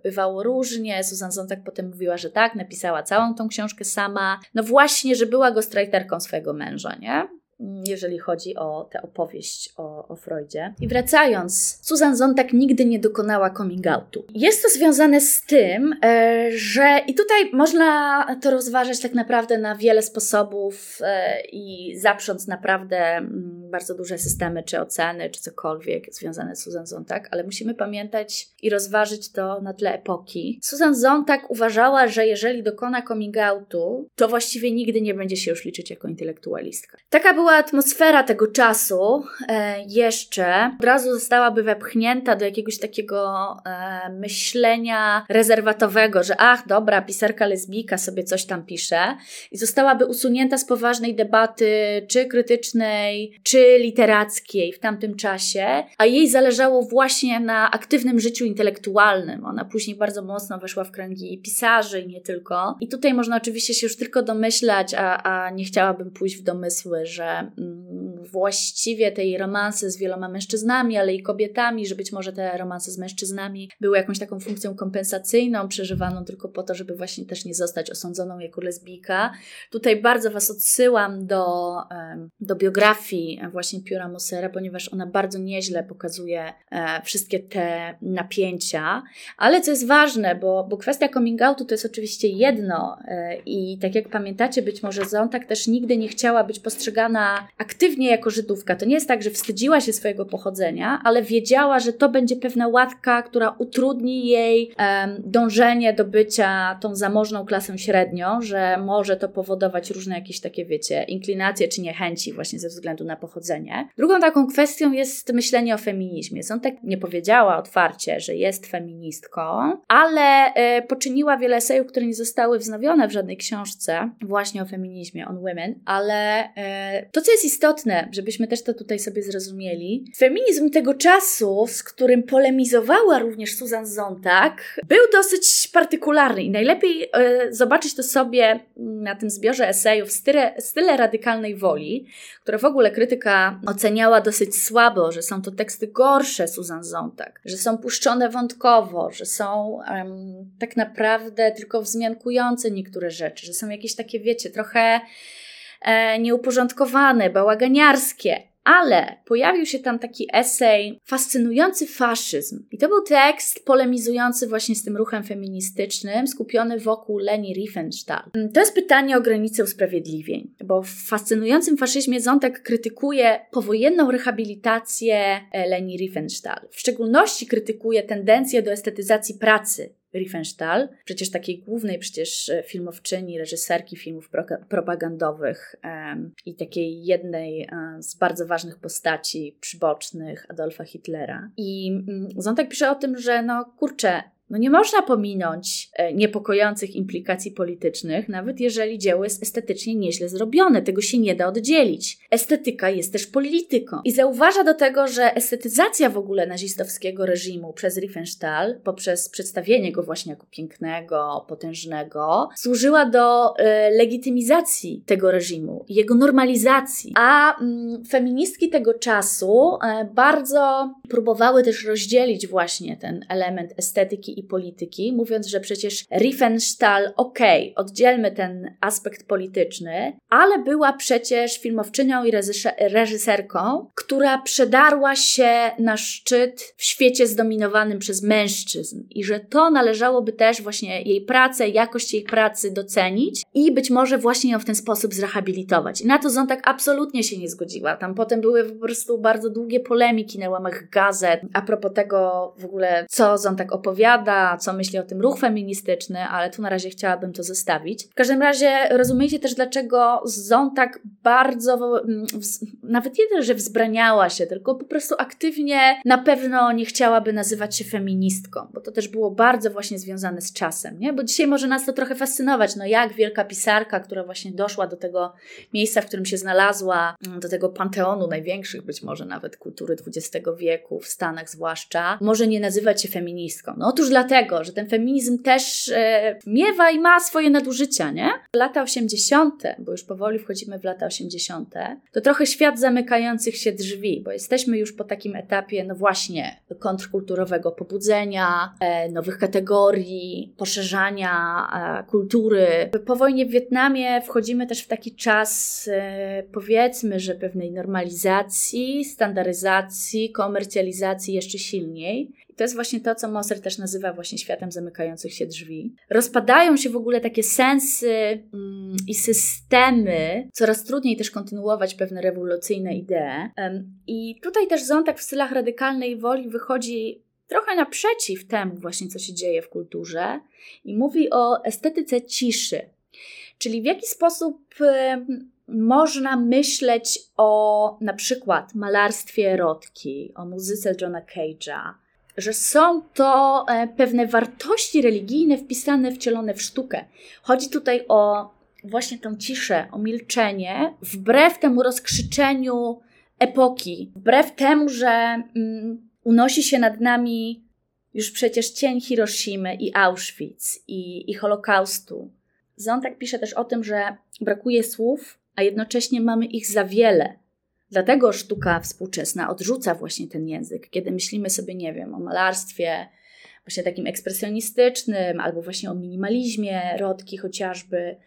bywało różnie. Susan Sontag potem mówiła, że tak, napisała całą tą książkę sama. No właśnie, że była ghostwriterką swojego męża, nie? Jeżeli chodzi o tę opowieść o, o Freudzie. I wracając, Susan Zontag nigdy nie dokonała coming outu. Jest to związane z tym, e, że i tutaj można to rozważać tak naprawdę na wiele sposobów e, i zaprząc naprawdę mm, bardzo duże systemy, czy oceny, czy cokolwiek związane z Susan Zontag, ale musimy pamiętać i rozważyć to na tle epoki. Susan Zontag uważała, że jeżeli dokona coming outu, to właściwie nigdy nie będzie się już liczyć jako intelektualistka. Taka była atmosfera tego czasu e, jeszcze, od razu zostałaby wepchnięta do jakiegoś takiego e, myślenia rezerwatowego, że ach, dobra, pisarka lesbijka sobie coś tam pisze i zostałaby usunięta z poważnej debaty, czy krytycznej, czy literackiej w tamtym czasie, a jej zależało właśnie na aktywnym życiu intelektualnym. Ona później bardzo mocno weszła w kręgi pisarzy i nie tylko. I tutaj można oczywiście się już tylko domyślać, a, a nie chciałabym pójść w domysły, że Mm, właściwie tej romanse z wieloma mężczyznami, ale i kobietami, że być może te romanse z mężczyznami były jakąś taką funkcją kompensacyjną, przeżywaną tylko po to, żeby właśnie też nie zostać osądzoną jako lesbijka. Tutaj bardzo Was odsyłam do, do biografii właśnie Pióra Mosera, ponieważ ona bardzo nieźle pokazuje e, wszystkie te napięcia, ale co jest ważne, bo, bo kwestia coming outu to jest oczywiście jedno e, i tak jak pamiętacie, być może Zontak też nigdy nie chciała być postrzegana aktywnie jako Żydówka. To nie jest tak, że wstydziła się swojego pochodzenia, ale wiedziała, że to będzie pewna łatka, która utrudni jej um, dążenie do bycia tą zamożną klasą średnią, że może to powodować różne jakieś takie, wiecie, inklinacje czy niechęci właśnie ze względu na pochodzenie. Drugą taką kwestią jest myślenie o feminizmie. tak nie powiedziała otwarcie, że jest feministką, ale y, poczyniła wiele esejów, które nie zostały wznowione w żadnej książce właśnie o feminizmie, on women, ale y, to, co jest istotne, żebyśmy też to tutaj sobie zrozumieli, feminizm tego czasu, z którym polemizowała również Susan Zontag, był dosyć partykularny i najlepiej e, zobaczyć to sobie na tym zbiorze esejów style, style radykalnej woli, które w ogóle krytyka oceniała dosyć słabo, że są to teksty gorsze Susan Zontag, że są puszczone wątkowo, że są tak naprawdę tylko wzmiankujące niektóre rzeczy, że są jakieś takie, wiecie, trochę e, nieuporządkowane, bałaganiarskie. Ale pojawił się tam taki esej Fascynujący faszyzm. I to był tekst polemizujący właśnie z tym ruchem feministycznym, skupiony wokół Leni Riefenstahl. To jest pytanie o granice usprawiedliwień, bo w fascynującym faszyzmie Zontek krytykuje powojenną rehabilitację e, Leni Riefenstahl. W szczególności krytykuje tendencję do estetyzacji pracy Riefenstahl, przecież takiej głównej przecież e, filmowczyni, reżyserki filmów pro propagandowych um, i takiej jednej um, z bardzo ważnych postaci przybocznych Adolfa Hitlera. I um, Zontak pisze o tym, że no kurczę, No nie można pominąć e, niepokojących implikacji politycznych, nawet jeżeli dzieło jest estetycznie nieźle zrobione. Tego się nie da oddzielić. Estetyka jest też polityką. I zauważa do tego, że estetyzacja w ogóle nazistowskiego reżimu przez Riefenstahl, poprzez przedstawienie go właśnie jako pięknego, potężnego, służyła do e, legitymizacji tego reżimu, jego normalizacji. A mm, feministki tego czasu e, bardzo próbowały też rozdzielić właśnie ten element estetyki i polityki, mówiąc, że przecież Riefenstahl, okej, oddzielmy ten aspekt polityczny, ale była przecież filmowczynią i reżyserką, która przedarła się na szczyt w świecie zdominowanym przez mężczyzn i że to należałoby też właśnie jej pracę, jakość jej pracy docenić i być może właśnie ją w ten sposób zrehabilitować. I na to Zontak absolutnie się nie zgodziła. Tam potem były po prostu bardzo długie polemiki na łamach gazet a propos tego w ogóle, co Zontak opowiada, co myśli o tym ruch feministyczny, ale tu na razie chciałabym to zostawić. W każdym razie rozumiecie też, dlaczego Zontak bardzo, mm, nawet nie tyle, że wzbraniała się, tylko po prostu aktywnie na pewno nie chciałaby nazywać się feministką, bo to też było bardzo właśnie związane z czasem, nie? Bo dzisiaj może nas to trochę fascynować, no jak wielka pisarka, która właśnie doszła do tego miejsca, w którym się znalazła, do tego panteonu największych być może nawet kultury XX wieku, w Stanach zwłaszcza, może nie nazywać się feministką. No otóż dlatego, że ten feminizm też e, miewa i ma swoje nadużycia, nie? Lata 80., bo już powoli wchodzimy w lata 80., to trochę świat zamykających się drzwi, bo jesteśmy już po takim etapie, no właśnie, kontrkulturowego pobudzenia, e, nowych kategorii, poszerzania e, kultury. Po wojnie w Wietnamie wchodzimy też w taki czas, e, powiedzmy, że pewnej normalizacji, standaryzacji, komercjalizacji jeszcze silniej. To jest właśnie to, co Moser też nazywa właśnie światem zamykających się drzwi. Rozpadają się w ogóle takie sensy mm, i systemy, coraz trudniej też kontynuować pewne rewolucyjne idee. Um, I tutaj też Zontak w stylach radykalnej woli wychodzi trochę naprzeciw temu właśnie, co się dzieje w kulturze i mówi o estetyce ciszy. Czyli w jaki sposób można myśleć o na przykład malarstwie erotki, o muzyce Johna Cage'a, że są to e, pewne wartości religijne wpisane, wcielone w sztukę. Chodzi tutaj o właśnie tą ciszę, o milczenie, wbrew temu rozkrzyczeniu epoki, wbrew temu, że mm, unosi się nad nami już przecież cień Hiroshimy i Auschwitz i, i Holokaustu. Zontak pisze też o tym, że brakuje słów, a jednocześnie mamy ich za wiele. Dlatego sztuka współczesna odrzuca właśnie ten język, kiedy myślimy sobie, nie wiem, o malarstwie właśnie takim ekspresjonistycznym, albo właśnie o minimalizmie rodki chociażby,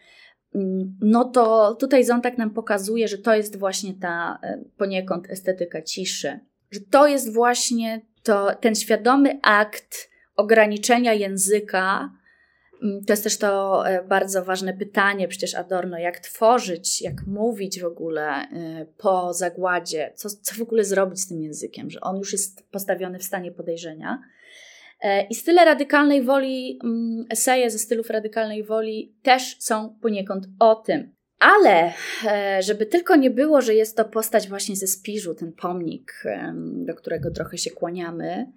mm, no to tutaj Zontak nam pokazuje, że to jest właśnie ta e, poniekąd estetyka ciszy, że to jest właśnie to, ten świadomy akt ograniczenia języka, to jest też to e, bardzo ważne pytanie, przecież Adorno, jak tworzyć, jak mówić w ogóle e, po zagładzie, co, co w ogóle zrobić z tym językiem, że on już jest postawiony w stanie podejrzenia. E, I style radykalnej woli, mm, eseje ze stylów radykalnej woli też są poniekąd o tym. Ale żeby tylko nie było, że jest to postać właśnie ze Spiżu, ten pomnik, do którego trochę się kłaniamy,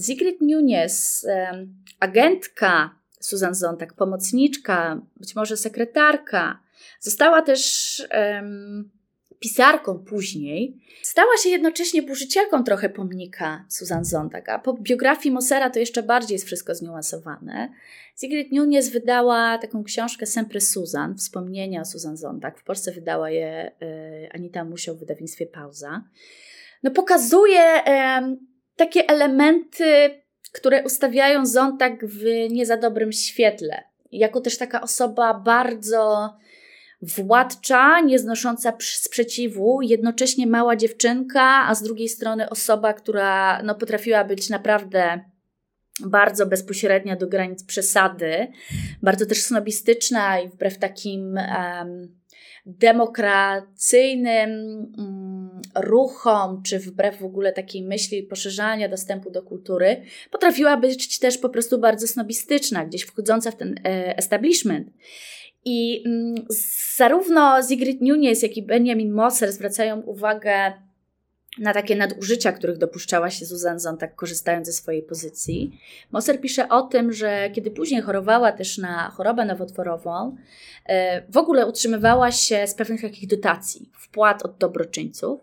Sigrid Nunes, agentka Susan Zontak, pomocniczka, być może sekretarka. Została też um, pisarką później. Stała się jednocześnie burzycielką trochę pomnika Susan Zontak, a po biografii Mosera to jeszcze bardziej jest wszystko zniuansowane. Sigrid Nunes wydała taką książkę Sempre Susan, wspomnienia o Susan Zontak. W Polsce wydała je y, Anita Musiał w wydawnictwie Pauza. No pokazuje y, takie elementy które ustawiają Zontak w nie za dobrym świetle. Jako też taka osoba bardzo władcza, nieznosząca sprzeciwu, jednocześnie mała dziewczynka, a z drugiej strony osoba, która no, potrafiła być naprawdę bardzo bezpośrednia do granic przesady, bardzo też snobistyczna i wbrew takim um, demokracyjnym um, ruchom, czy wbrew w ogóle takiej myśli poszerzania dostępu do kultury, potrafiła być też po prostu bardzo snobistyczna, gdzieś wchodząca w ten e, establishment. I mm, zarówno Sigrid Nunes, jak i Benjamin Moser zwracają uwagę na takie nadużycia, których dopuszczała się Susan Zontag, korzystając ze swojej pozycji. Moser pisze o tym, że kiedy później chorowała też na chorobę nowotworową, e, w ogóle utrzymywała się z pewnych takich dotacji, wpłat od dobroczyńców.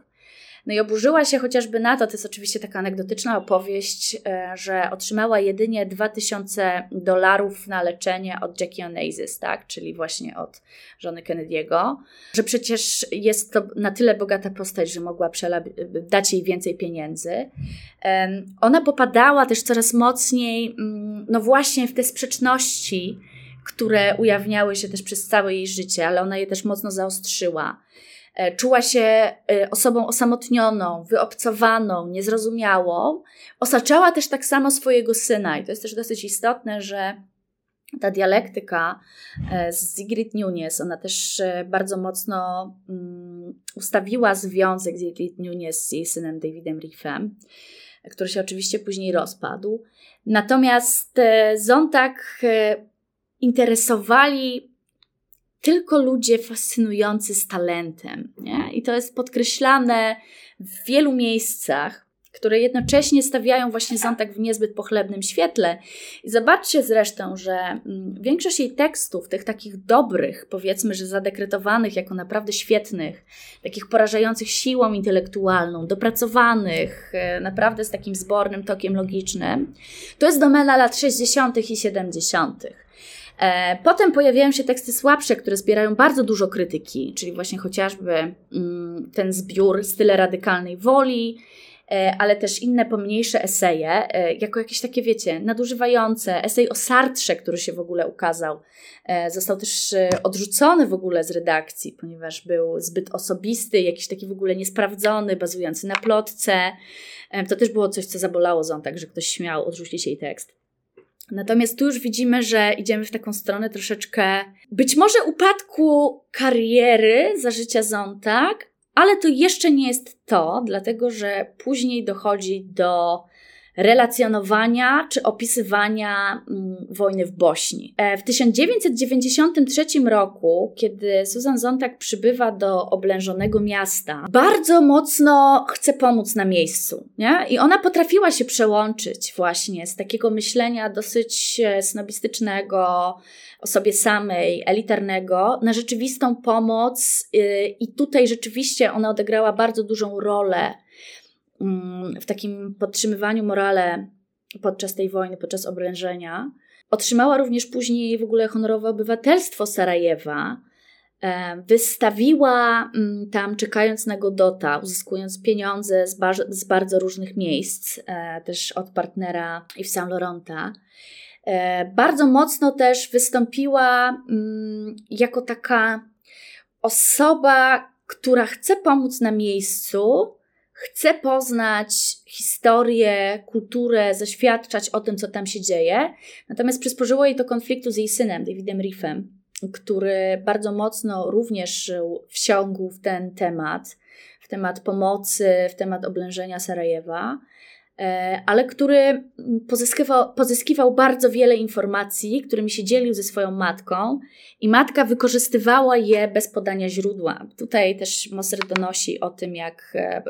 No i oburzyła się chociażby na to, to jest oczywiście taka anegdotyczna opowieść, e, że otrzymała jedynie 2000 dolarów na leczenie od Jackie Onassis, tak? czyli właśnie od żony Kennedy'ego, że przecież jest to na tyle bogata postać, że mogła dać jej więcej pieniędzy. Ona popadała też coraz mocniej, mm, no właśnie w te sprzeczności, które ujawniały się też przez całe jej życie, ale ona je też mocno zaostrzyła. E, czuła się e, osobą osamotnioną, wyobcowaną, niezrozumiałą. Osaczała też tak samo swojego syna, i to jest też dosyć istotne, że ta dialektyka e, z Sigrid Nunes, ona też bardzo mocno um, ustawiła związek Sigrid Nunes z jej synem Davidem Riffem, który się oczywiście później rozpadł. Natomiast Zontag interesowali tylko ludzie fascynujący z talentem. Nie? I to jest podkreślane w wielu miejscach, które jednocześnie stawiają właśnie Zontak w niezbyt pochlebnym świetle. I zobaczcie zresztą, że mm, większość jej tekstów, tych takich dobrych, powiedzmy, że zadekretowanych jako naprawdę świetnych, takich porażających siłą intelektualną, dopracowanych, e, naprawdę z takim zbornym tokiem logicznym, to jest domena lat 60. i 70. E, potem pojawiają się teksty słabsze, które zbierają bardzo dużo krytyki, czyli właśnie chociażby mm, ten zbiór Style radykalnej woli, e, ale też inne pomniejsze eseje, e, jako jakieś takie, wiecie, nadużywające. Esej o Sartrze, który się w ogóle ukazał, został też odrzucony w ogóle z redakcji, ponieważ był zbyt osobisty, jakiś taki w ogóle niesprawdzony, bazujący na plotce. To też było coś, co zabolało Zontag, że ktoś śmiał odrzucić jej tekst. Natomiast tu już widzimy, że idziemy w taką stronę troszeczkę być może upadku kariery za życia Zontag, ale to jeszcze nie jest to, dlatego że później dochodzi do relacjonowania czy opisywania mm, wojny w Bośni. E, w 1993 roku, kiedy Susan Zontag przybywa do oblężonego miasta, bardzo mocno chce pomóc na miejscu. Nie? I ona potrafiła się przełączyć właśnie z takiego myślenia dosyć e, snobistycznego, o sobie samej, elitarnego, na rzeczywistą pomoc, e, i tutaj rzeczywiście ona odegrała bardzo dużą rolę w takim podtrzymywaniu morale podczas tej wojny, podczas oblężenia. Otrzymała również później w ogóle honorowe obywatelstwo Sarajewa. E, wystawiła mm, tam, czekając na Godota, uzyskując pieniądze z, bar z bardzo różnych miejsc, e, też od partnera Yves Saint Laurenta. E, bardzo mocno też wystąpiła mm, jako taka osoba, która chce pomóc na miejscu, chce poznać historię, kulturę, zaświadczać o tym, co tam się dzieje. Natomiast przysporzyło jej to konfliktu z jej synem, Davidem Riffem, który bardzo mocno również wsiągł w ten temat, w temat pomocy, w temat oblężenia Sarajewa e, ale który pozyskiwał, pozyskiwał bardzo wiele informacji, którymi się dzielił ze swoją matką, i matka wykorzystywała je bez podania źródła. Tutaj też Moser donosi o tym, jak e,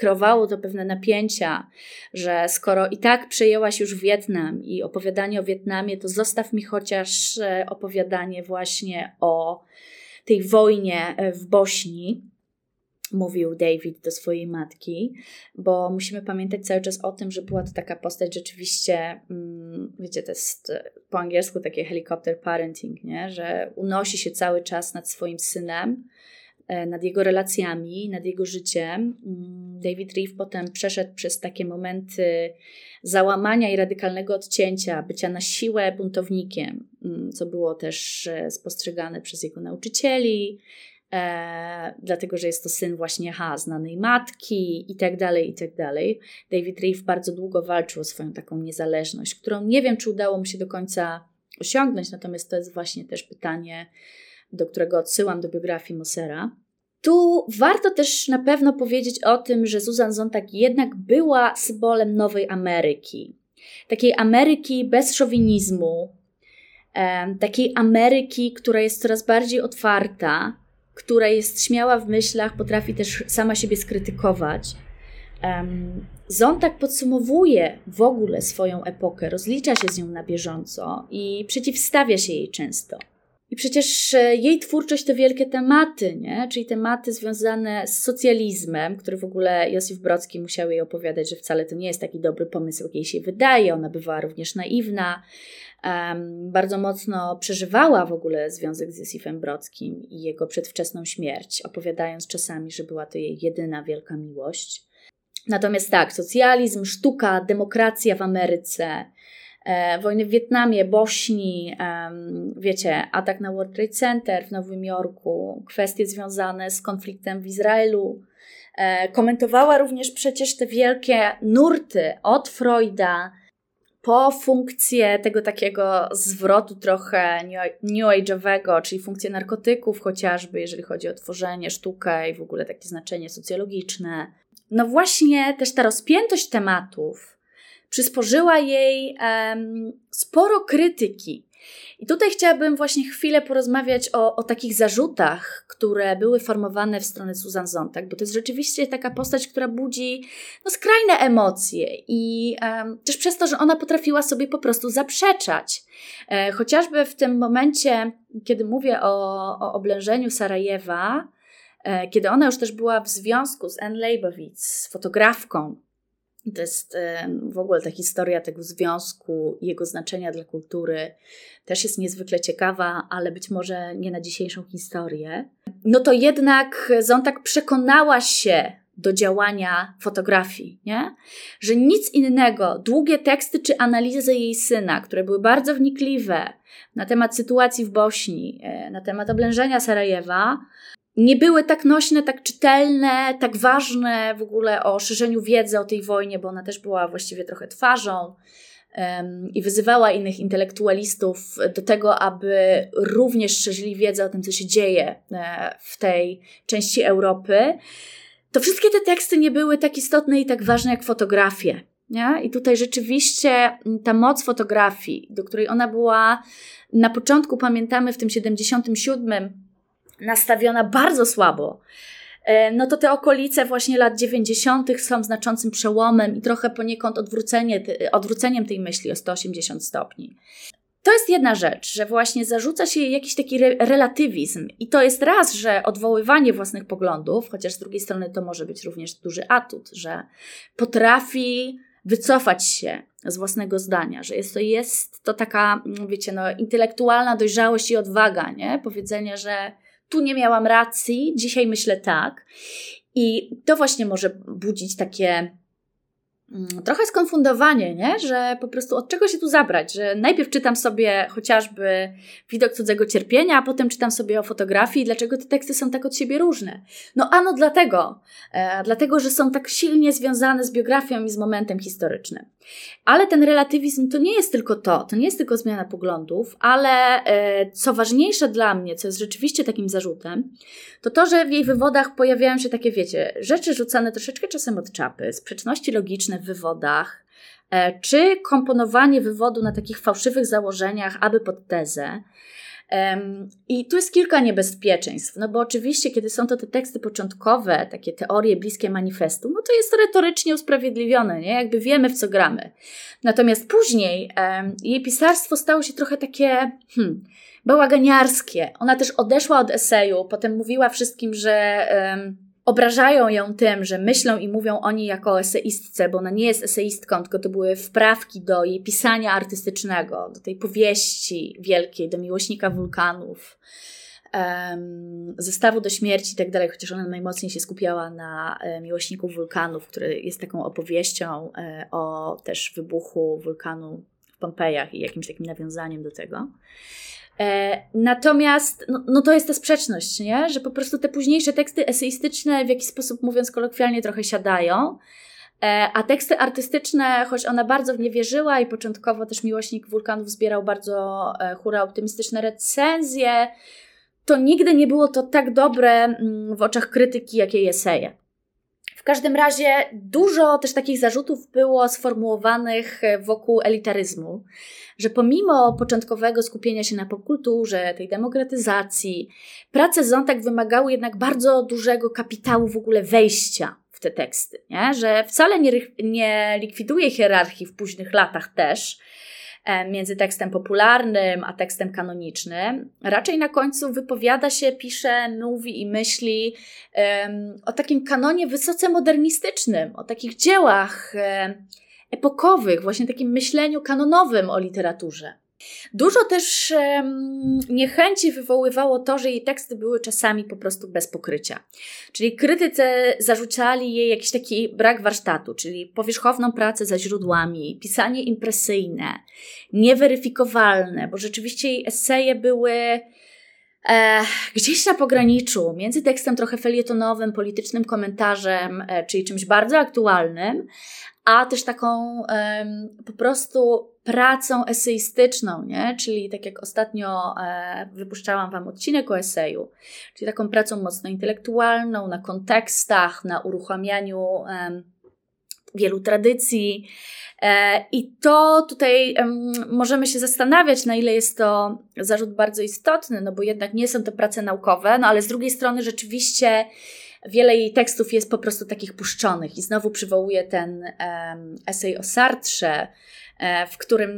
kreowało to pewne napięcia, że skoro i tak przejęłaś już Wietnam i opowiadanie o Wietnamie, to zostaw mi chociaż e, opowiadanie właśnie o tej wojnie e, w Bośni mówił David do swojej matki, bo musimy pamiętać cały czas o tym, że była to taka postać rzeczywiście, mm, wiecie, to jest e, po angielsku takie helikopter parenting, nie? że unosi się cały czas nad swoim synem, nad jego relacjami, nad jego życiem. Mm, David Reeve potem przeszedł przez takie momenty załamania i radykalnego odcięcia, bycia na siłę buntownikiem, mm, co było też e, spostrzegane przez jego nauczycieli, e, dlatego że jest to syn właśnie ha, znanej matki i tak dalej, i tak dalej. David Reeve bardzo długo walczył o swoją taką niezależność, którą nie wiem, czy udało mu się do końca osiągnąć, natomiast to jest właśnie też pytanie, do którego odsyłam do biografii Mossera. Tu warto też na pewno powiedzieć o tym, że Susan Zontag jednak była symbolem nowej Ameryki. Takiej Ameryki bez szowinizmu, takiej Ameryki, która jest coraz bardziej otwarta, która jest śmiała w myślach, potrafi też sama siebie skrytykować. Zontak podsumowuje w ogóle swoją epokę, rozlicza się z nią na bieżąco i przeciwstawia się jej często. I przecież e, jej twórczość to wielkie tematy, nie? czyli tematy związane z socjalizmem, który w ogóle Józef Brocki musiał jej opowiadać, że wcale to nie jest taki dobry pomysł, jak jej się wydaje. Ona bywała również naiwna, um, bardzo mocno przeżywała w ogóle związek z Józefem Brockim i jego przedwczesną śmierć, opowiadając czasami, że była to jej jedyna wielka miłość. Natomiast tak, socjalizm, sztuka, demokracja w Ameryce, wojny w Wietnamie, Bośni, e, wiecie, atak na World Trade Center w Nowym Jorku, kwestie związane z konfliktem w Izraelu. E, komentowała również przecież te wielkie nurty od Freuda po funkcję tego takiego zwrotu trochę new age'owego, czyli funkcję narkotyków chociażby, jeżeli chodzi o tworzenie, sztukę i w ogóle takie znaczenie socjologiczne. No właśnie też ta rozpiętość tematów przysporzyła jej um, sporo krytyki. I tutaj chciałabym właśnie chwilę porozmawiać o, o takich zarzutach, które były formowane w stronę Susan Zontag, bo to jest rzeczywiście taka postać, która budzi no, skrajne emocje i um, też przez to, że ona potrafiła sobie po prostu zaprzeczać. E, chociażby w tym momencie, kiedy mówię o, o oblężeniu Sarajewa, e, kiedy ona już też była w związku z Anne Leibovitz, z fotografką, to jest w ogóle ta historia tego związku jego znaczenia dla kultury też jest niezwykle ciekawa, ale być może nie na dzisiejszą historię. No to jednak tak przekonała się do działania fotografii, nie? że nic innego, długie teksty czy analizy jej syna, które były bardzo wnikliwe na temat sytuacji w Bośni, e, na temat oblężenia Sarajewa, nie były tak nośne, tak czytelne, tak ważne w ogóle o szerzeniu wiedzy o tej wojnie, bo ona też była właściwie trochę twarzą um, i wyzywała innych intelektualistów do tego, aby również szerzyli wiedzę o tym, co się dzieje e, w tej części Europy. To wszystkie te teksty nie były tak istotne i tak ważne jak fotografie. Nie? I tutaj rzeczywiście ta moc fotografii, do której ona była na początku, pamiętamy w tym 77 nastawiona bardzo słabo, e, no to te okolice właśnie lat 90. są znaczącym przełomem i trochę poniekąd odwrócenie, odwróceniem tej myśli o 180 stopni. To jest jedna rzecz, że właśnie zarzuca się jakiś taki re relatywizm. I to jest raz, że odwoływanie własnych poglądów, chociaż z drugiej strony to może być również duży atut, że potrafi wycofać się z własnego zdania, że jest to, jest to taka, wiecie, no, intelektualna dojrzałość i odwaga, nie? Powiedzenie, że tu nie miałam racji, dzisiaj myślę tak. I to właśnie może budzić takie trochę skonfundowanie, nie? że po prostu od czego się tu zabrać, że najpierw czytam sobie chociażby widok cudzego cierpienia, a potem czytam sobie o fotografii, dlaczego te teksty są tak od siebie różne. No ano dlatego, e, dlatego, że są tak silnie związane z biografią i z momentem historycznym. Ale ten relatywizm to nie jest tylko to, to nie jest tylko zmiana poglądów, ale e, co ważniejsze dla mnie, co jest rzeczywiście takim zarzutem, to to, że w jej wywodach pojawiają się takie, wiecie, rzeczy rzucane troszeczkę czasem od czapy, sprzeczności logiczne w wywodach, e, czy komponowanie wywodu na takich fałszywych założeniach, aby pod tezę. I tu jest kilka niebezpieczeństw, no bo oczywiście, kiedy są to te teksty początkowe, takie teorie bliskie manifestu, no to jest to retorycznie usprawiedliwione, nie? Jakby wiemy, w co gramy. Natomiast później jej pisarstwo stało się trochę takie, hmm, bałaganiarskie. Ona też odeszła od eseju, potem mówiła wszystkim, że obrażają ją tym, że myślą i mówią o niej jako o eseistce, bo ona nie jest eseistką, tylko to były wprawki do jej pisania artystycznego, do tej powieści wielkiej, do miłośnika wulkanów, um, zestawu do śmierci i tak dalej, chociaż ona najmocniej się skupiała na e, miłośniku wulkanów, który jest taką opowieścią e, o też wybuchu wulkanu w Pompejach i jakimś takim nawiązaniem do tego. E, natomiast no, no, to jest ta sprzeczność, nie? że po prostu te późniejsze teksty eseistyczne w jakiś sposób, mówiąc kolokwialnie, trochę siadają, e, a teksty artystyczne, choć ona bardzo w nie wierzyła i początkowo też miłośnik wulkanów zbierał bardzo e, hura optymistyczne recenzje, to nigdy nie było to tak dobre mm, w oczach krytyki, jak jej eseje. W każdym razie dużo też takich zarzutów było sformułowanych wokół elitaryzmu, że pomimo początkowego skupienia się na popkulturze, tej demokratyzacji, prace Zontak wymagały jednak bardzo dużego kapitału w ogóle wejścia w te teksty, nie? że wcale nie, nie likwiduje hierarchii w późnych latach też e, między tekstem popularnym a tekstem kanonicznym. Raczej na końcu wypowiada się, pisze, mówi i myśli o takim kanonie wysoce modernistycznym, o takich dziełach epokowych, właśnie takim myśleniu kanonowym o literaturze. Dużo też um, niechęci wywoływało to, że jej teksty były czasami po prostu bez pokrycia. Czyli krytycy zarzucali jej jakiś taki brak warsztatu, czyli powierzchowną pracę za źródłami, pisanie impresyjne, nieweryfikowalne, bo rzeczywiście jej eseje były e, gdzieś na pograniczu między tekstem trochę felietonowym, politycznym komentarzem, e, czyli czymś bardzo aktualnym, a też taką po prostu pracą eseistyczną, nie? czyli tak jak ostatnio e, wypuszczałam Wam odcinek o eseju, czyli taką pracą mocno intelektualną, na kontekstach, na uruchamianiu wielu tradycji. E, I to tutaj możemy się zastanawiać, na ile jest to zarzut bardzo istotny, no bo jednak nie są to prace naukowe, no ale z drugiej strony rzeczywiście wiele jej tekstów jest po prostu takich puszczonych. I znowu przywołuję ten um, esej o Sartrze, w którym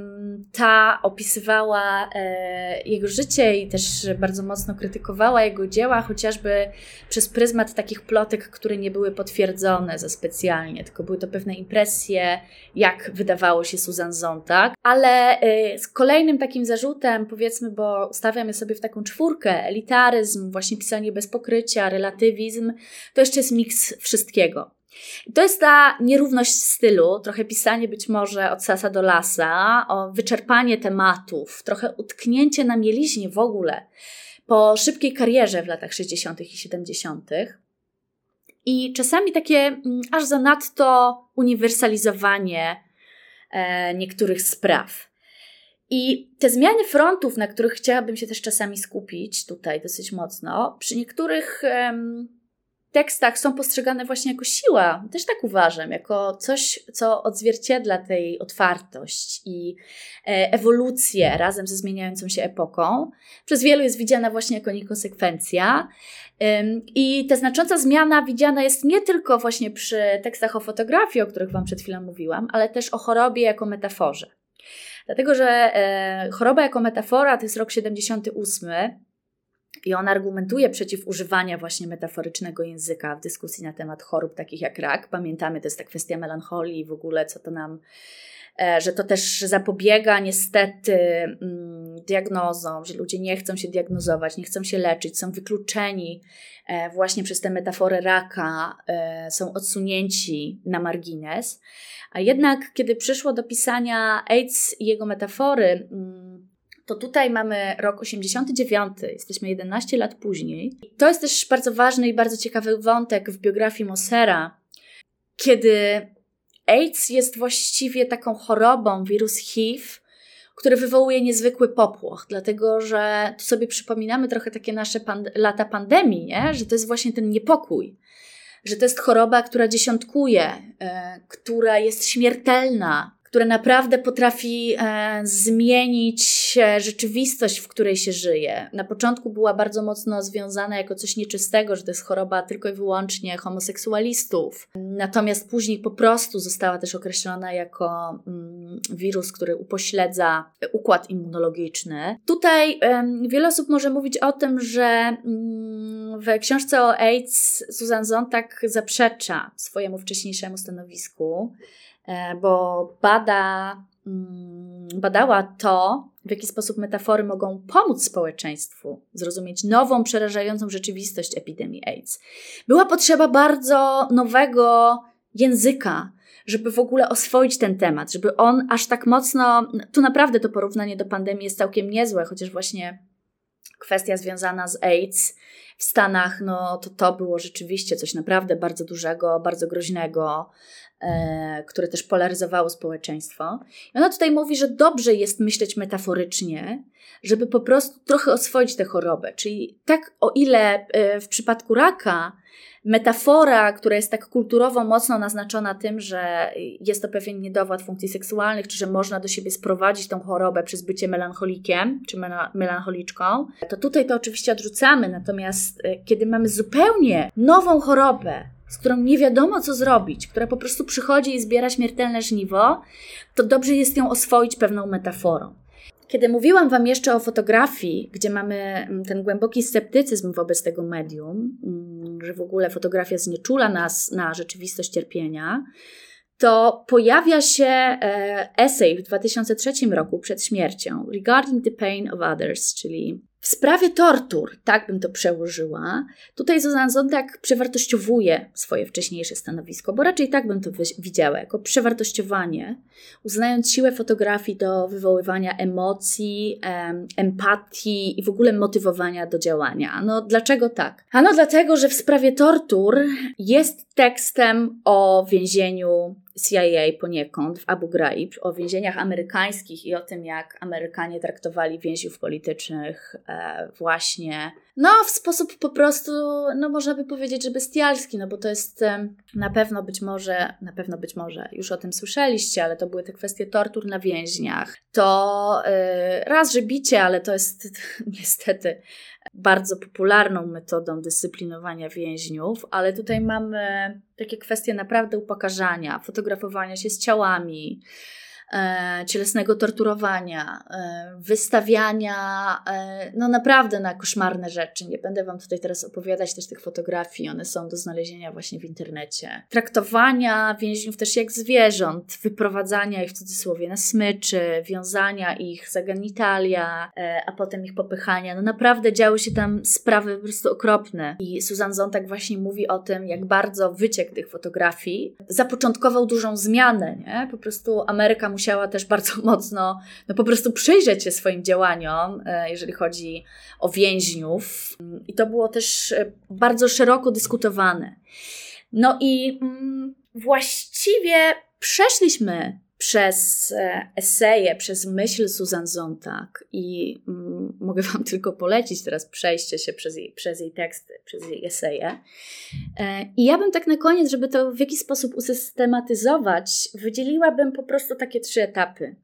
ta opisywała e, jego życie i też bardzo mocno krytykowała jego dzieła, chociażby przez pryzmat takich plotek, które nie były potwierdzone za specjalnie, tylko były to pewne impresje, jak wydawało się Susan Zontag. Ale e, z kolejnym takim zarzutem, powiedzmy, bo stawiam je sobie w taką czwórkę, elitaryzm, właśnie pisanie bez pokrycia, relatywizm, to jeszcze jest miks wszystkiego. To jest ta nierówność stylu, trochę pisanie być może od sasa do lasa, wyczerpanie tematów, trochę utknięcie na mieliźnie w ogóle po szybkiej karierze w latach 60. i 70. I czasami takie mm, aż zanadto uniwersalizowanie e, niektórych spraw. I te zmiany frontów, na których chciałabym się też czasami skupić tutaj dosyć mocno, przy niektórych tekstach są postrzegane właśnie jako siła. Też tak uważam, jako coś, co odzwierciedla tej otwartość i e, ewolucję razem ze zmieniającą się epoką. Przez wielu jest widziana właśnie jako niekonsekwencja. I ta znacząca zmiana widziana jest nie tylko właśnie przy tekstach o fotografii, o których Wam przed chwilą mówiłam, ale też o chorobie jako metaforze. Dlatego, że e, choroba jako metafora to jest rok 78, i on argumentuje przeciw używania właśnie metaforycznego języka w dyskusji na temat chorób takich jak rak. Pamiętamy, to jest ta kwestia melancholii i w ogóle, co to nam, e, że to też zapobiega niestety mm, diagnozom, że ludzie nie chcą się diagnozować, nie chcą się leczyć, są wykluczeni e, właśnie przez tę metaforę raka, e, są odsunięci na margines. A jednak, kiedy przyszło do pisania AIDS i jego metafory, mm, to tutaj mamy rok 89, jesteśmy 11 lat później. To jest też bardzo ważny i bardzo ciekawy wątek w biografii Mossera, kiedy AIDS jest właściwie taką chorobą, wirus HIV, który wywołuje niezwykły popłoch, dlatego że tu sobie przypominamy trochę takie nasze pand lata pandemii, nie? że to jest właśnie ten niepokój, że to jest choroba, która dziesiątkuje, yy, która jest śmiertelna, które naprawdę potrafi e, zmienić e, rzeczywistość, w której się żyje. Na początku była bardzo mocno związana jako coś nieczystego, że to jest choroba tylko i wyłącznie homoseksualistów. Natomiast później po prostu została też określona jako mm, wirus, który upośledza układ immunologiczny. Tutaj wiele osób może mówić o tym, że mm, w książce o AIDS Susan Zontag zaprzecza swojemu wcześniejszemu stanowisku. E, bo bada, mm, badała to, w jaki sposób metafory mogą pomóc społeczeństwu zrozumieć nową, przerażającą rzeczywistość epidemii AIDS. Była potrzeba bardzo nowego języka, żeby w ogóle oswoić ten temat, żeby on aż tak mocno. Tu naprawdę to porównanie do pandemii jest całkiem niezłe, chociaż właśnie kwestia związana z AIDS w Stanach, no to to było rzeczywiście coś naprawdę bardzo dużego, bardzo groźnego. E, które też polaryzowało społeczeństwo. I ona tutaj mówi, że dobrze jest myśleć metaforycznie, żeby po prostu trochę oswoić tę chorobę. Czyli tak, o ile e, w przypadku raka metafora, która jest tak kulturowo mocno naznaczona tym, że jest to pewien niedowład funkcji seksualnych, czy że można do siebie sprowadzić tą chorobę przez bycie melancholikiem, czy melancholiczką, to tutaj to oczywiście odrzucamy. Natomiast e, kiedy mamy zupełnie nową chorobę, z którą nie wiadomo co zrobić, która po prostu przychodzi i zbiera śmiertelne żniwo, to dobrze jest ją oswoić pewną metaforą. Kiedy mówiłam Wam jeszcze o fotografii, gdzie mamy mm, ten głęboki sceptycyzm wobec tego medium, mm, że w ogóle fotografia znieczula nas na rzeczywistość cierpienia, to pojawia się e, esej w 2003 roku przed śmiercią Regarding the Pain of Others, czyli w sprawie tortur, tak bym to przełożyła, tutaj Zuzan Zondak przewartościowuje swoje wcześniejsze stanowisko, bo raczej tak bym to widziała, jako przewartościowanie, uznając siłę fotografii do wywoływania emocji, em, empatii i w ogóle motywowania do działania. No dlaczego tak? Ano dlatego, że w sprawie tortur jest tekstem o więzieniu CIA poniekąd w Abu Ghraib, o więzieniach amerykańskich i o tym, jak Amerykanie traktowali więźniów politycznych e, właśnie, no w sposób po prostu, no można by powiedzieć, że bestialski, no bo to jest na pewno być może, na pewno być może, już o tym słyszeliście, ale to były te kwestie tortur na więźniach. To e, raz, że bicie, ale to jest niestety bardzo popularną metodą dyscyplinowania więźniów, ale tutaj mamy takie kwestie naprawdę upokarzania, fotografowania się z ciałami, cielesnego torturowania, e, wystawiania, e, no naprawdę na koszmarne rzeczy. Nie będę Wam tutaj teraz opowiadać też tych fotografii, one są do znalezienia właśnie w internecie. Traktowania więźniów też jak zwierząt, wyprowadzania ich w cudzysłowie na smyczy, wiązania ich za genitalia, a potem ich popychania. No naprawdę działy się tam sprawy po prostu okropne. I Susan Zontak właśnie mówi o tym, jak bardzo wyciek tych fotografii zapoczątkował dużą zmianę, nie? Po prostu Ameryka musiała musiała też bardzo mocno no po prostu przyjrzeć się swoim działaniom, e, jeżeli chodzi o więźniów. I to było też e, bardzo szeroko dyskutowane. No i mm, właściwie przeszliśmy przez e, eseje, przez myśl Susan Zontag i mm, mogę Wam tylko polecić teraz przejście się przez jej, przez jej teksty, przez jej eseje. E, I ja bym tak na koniec, żeby to w jakiś sposób usystematyzować, wydzieliłabym po prostu takie trzy etapy.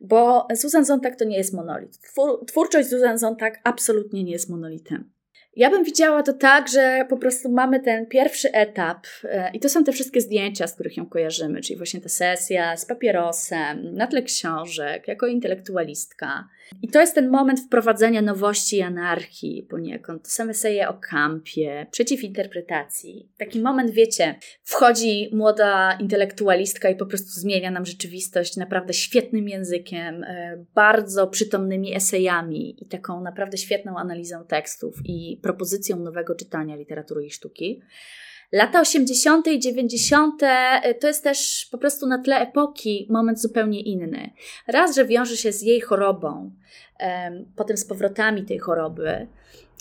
Bo Susan Zontag to nie jest monolit. Twór, twórczość Susan Zontag absolutnie nie jest monolitem. Ja bym widziała to tak, że po prostu mamy ten pierwszy etap e, i to są te wszystkie zdjęcia, z których ją kojarzymy, czyli właśnie ta sesja z papierosem, na tle książek, jako intelektualistka. I to jest ten moment wprowadzenia nowości i anarchii poniekąd. To są eseje o kampie, przeciw interpretacji. Taki moment, wiecie, wchodzi młoda intelektualistka i po prostu zmienia nam rzeczywistość naprawdę świetnym językiem, e, bardzo przytomnymi esejami i taką naprawdę świetną analizą tekstów i propozycją nowego czytania literatury i sztuki. Lata 80. i 90. Y, to jest też po prostu na tle epoki moment zupełnie inny. Raz, że wiąże się z jej chorobą, potem z powrotami tej choroby,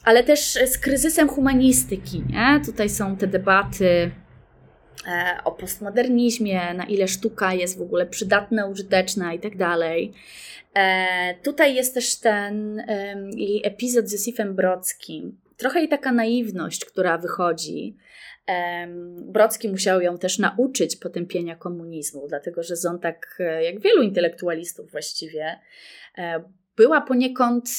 ale też z kryzysem humanistyki. Nie? Tutaj są te debaty e, o postmodernizmie, na ile sztuka jest w ogóle przydatna, użyteczna i tak dalej. E, tutaj jest też ten jej epizod z Józefem Brodskim, trochę i taka naiwność, która wychodzi. Brocki musiał ją też nauczyć potępienia komunizmu, dlatego że Zontak, e, jak wielu intelektualistów właściwie, e, była poniekąd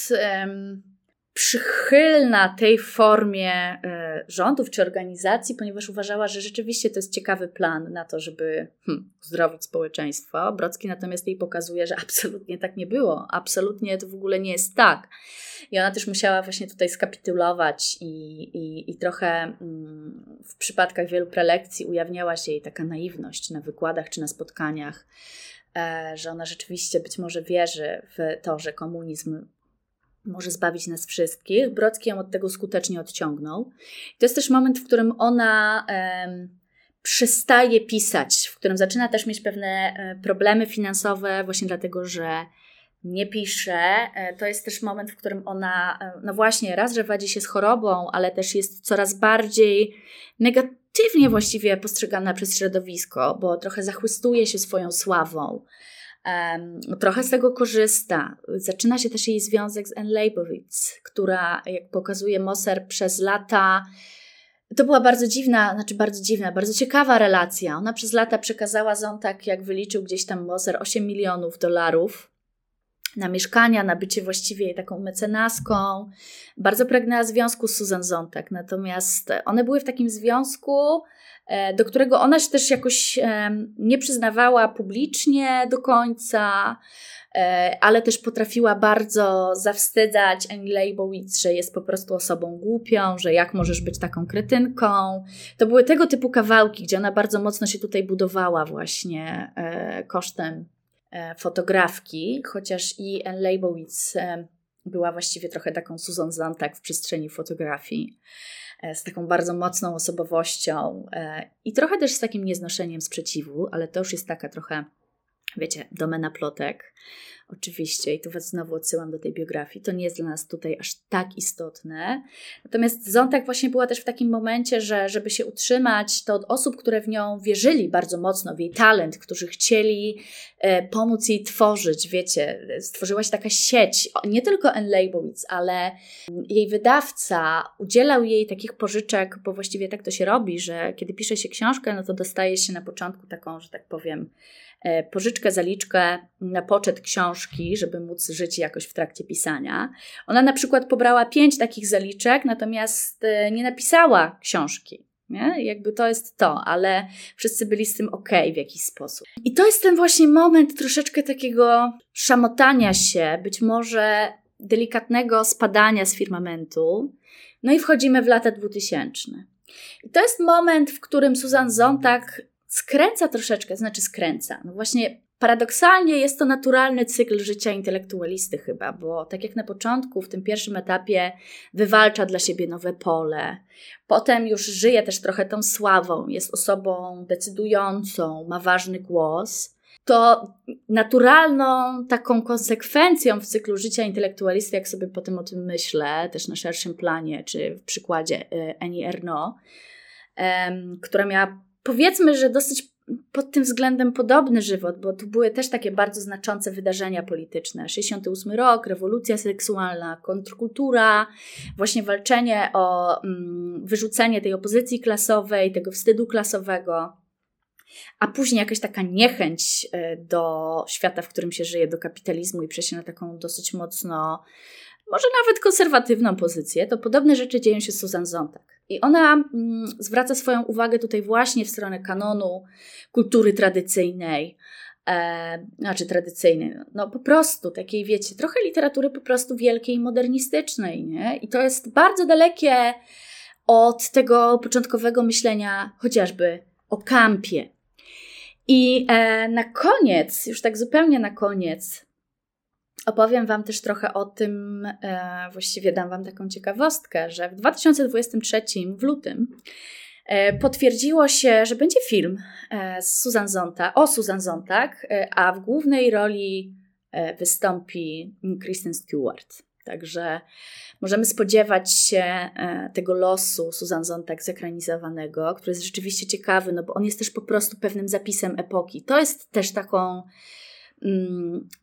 przychylna tej formie e, rządów czy organizacji, ponieważ uważała, że rzeczywiście to jest ciekawy plan na to, żeby hmm, uzdrowić społeczeństwo. Brocki natomiast jej pokazuje, że absolutnie tak nie było. Absolutnie to w ogóle nie jest tak. I ona też musiała właśnie tutaj skapitulować i, i, i trochę mm, w przypadkach wielu prelekcji ujawniała się jej taka naiwność na wykładach czy na spotkaniach, e, że ona rzeczywiście być może wierzy w to, że komunizm może zbawić nas wszystkich. Brocki ją od tego skutecznie odciągnął. to jest też moment, w którym ona przestaje pisać, w którym zaczyna też mieć pewne e, problemy finansowe, właśnie dlatego, że nie pisze. E, to jest też moment, w którym ona, e, no właśnie, raz, że wadzi się z chorobą, ale też jest coraz bardziej negatywnie właściwie postrzegana przez środowisko, bo trochę zachłystuje się swoją sławą. Trochę z tego korzysta. Zaczyna się też jej związek z Anne Leibovitz, która, jak pokazuje Moser, przez lata to była bardzo dziwna, znaczy bardzo dziwna, bardzo ciekawa relacja. Ona przez lata przekazała Zontak, jak wyliczył gdzieś tam Moser, 8 milionów dolarów na mieszkania, na bycie właściwie taką mecenaską. Bardzo pragnęła związku z Susan Zontak, natomiast one były w takim związku, do którego ona się też jakoś nie przyznawała publicznie do końca, e, ale też potrafiła bardzo zawstydzać Annie Leibowitz, że jest po prostu osobą głupią, że jak możesz być taką kretynką. To były tego typu kawałki, gdzie ona bardzo mocno się tutaj budowała właśnie e, kosztem fotografki, chociaż i Anne Leibowitz była właściwie trochę taką Susan Zantak w przestrzeni fotografii. E, z taką bardzo mocną osobowością e, i trochę też z takim nieznoszeniem sprzeciwu, ale to już jest taka trochę, wiecie, domena plotek. Oczywiście, i tu Was znowu odsyłam do tej biografii, to nie jest dla nas tutaj aż tak istotne. Natomiast Zontak właśnie była też w takim momencie, że żeby się utrzymać, to od osób, które w nią wierzyli bardzo mocno, w jej talent, którzy chcieli e, pomóc jej tworzyć, wiecie, stworzyła się taka sieć, nie tylko Anne ale jej wydawca udzielał jej takich pożyczek, bo właściwie tak to się robi, że kiedy pisze się książkę, no to dostaje się na początku taką, że tak powiem, pożyczkę, zaliczkę na poczet książki, żeby móc żyć jakoś w trakcie pisania. Ona na przykład pobrała pięć takich zaliczek, natomiast e, nie napisała książki. Nie? Jakby to jest to, ale wszyscy byli z tym ok w jakiś sposób. I to jest ten właśnie moment troszeczkę takiego szamotania się, być może delikatnego spadania z firmamentu. No i wchodzimy w lata 2000. I to jest moment, w którym Susan Zontag skręca troszeczkę, znaczy skręca. No właśnie paradoksalnie jest to naturalny cykl życia intelektualisty chyba, bo tak jak na początku, w tym pierwszym etapie wywalcza dla siebie nowe pole. Potem już żyje też trochę tą sławą, jest osobą decydującą, ma ważny głos to naturalną taką konsekwencją w cyklu życia intelektualisty, jak sobie potem o tym myślę, też na szerszym planie, czy w przykładzie y, Annie Ernaux, która miała powiedzmy, że dosyć pod tym względem podobny żywot, bo tu były też takie bardzo znaczące wydarzenia polityczne. 68 rok, rewolucja seksualna, kontrkultura, właśnie walczenie o mm, wyrzucenie tej opozycji klasowej, tego wstydu klasowego, a później jakaś taka niechęć e, do świata, w którym się żyje, do kapitalizmu i przejście na taką dosyć mocno, może nawet konserwatywną pozycję, to podobne rzeczy dzieją się z Susan Zontag. I ona mm, zwraca swoją uwagę tutaj właśnie w stronę kanonu kultury tradycyjnej, e, znaczy tradycyjnej, no po prostu takiej, wiecie, trochę literatury po prostu wielkiej modernistycznej, nie? I to jest bardzo dalekie od tego początkowego myślenia chociażby o kampie. I e, na koniec, już tak zupełnie na koniec, Opowiem Wam też trochę o tym, e, właściwie dam Wam taką ciekawostkę, że w 2023 w lutym e, potwierdziło się, że będzie film e, z Susan Zonta, o Susan Zontag, a w głównej roli wystąpi Kristen Stewart. Także możemy spodziewać się tego losu Susan Zontag zekranizowanego, który jest rzeczywiście ciekawy, no bo on jest też po prostu pewnym zapisem epoki. To jest też taką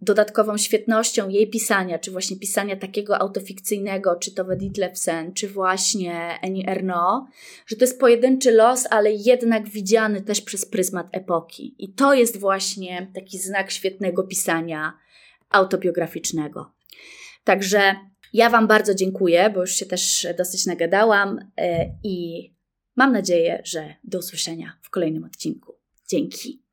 dodatkową świetnością jej pisania, czy właśnie pisania takiego autofikcyjnego, czy to Edith Levsen, czy właśnie Annie Ernaux, że to jest pojedynczy los, ale jednak widziany też przez pryzmat epoki. I to jest właśnie taki znak świetnego pisania autobiograficznego. Także ja Wam bardzo dziękuję, bo już się też dosyć nagadałam e, i mam nadzieję, że do usłyszenia w kolejnym odcinku. Dzięki.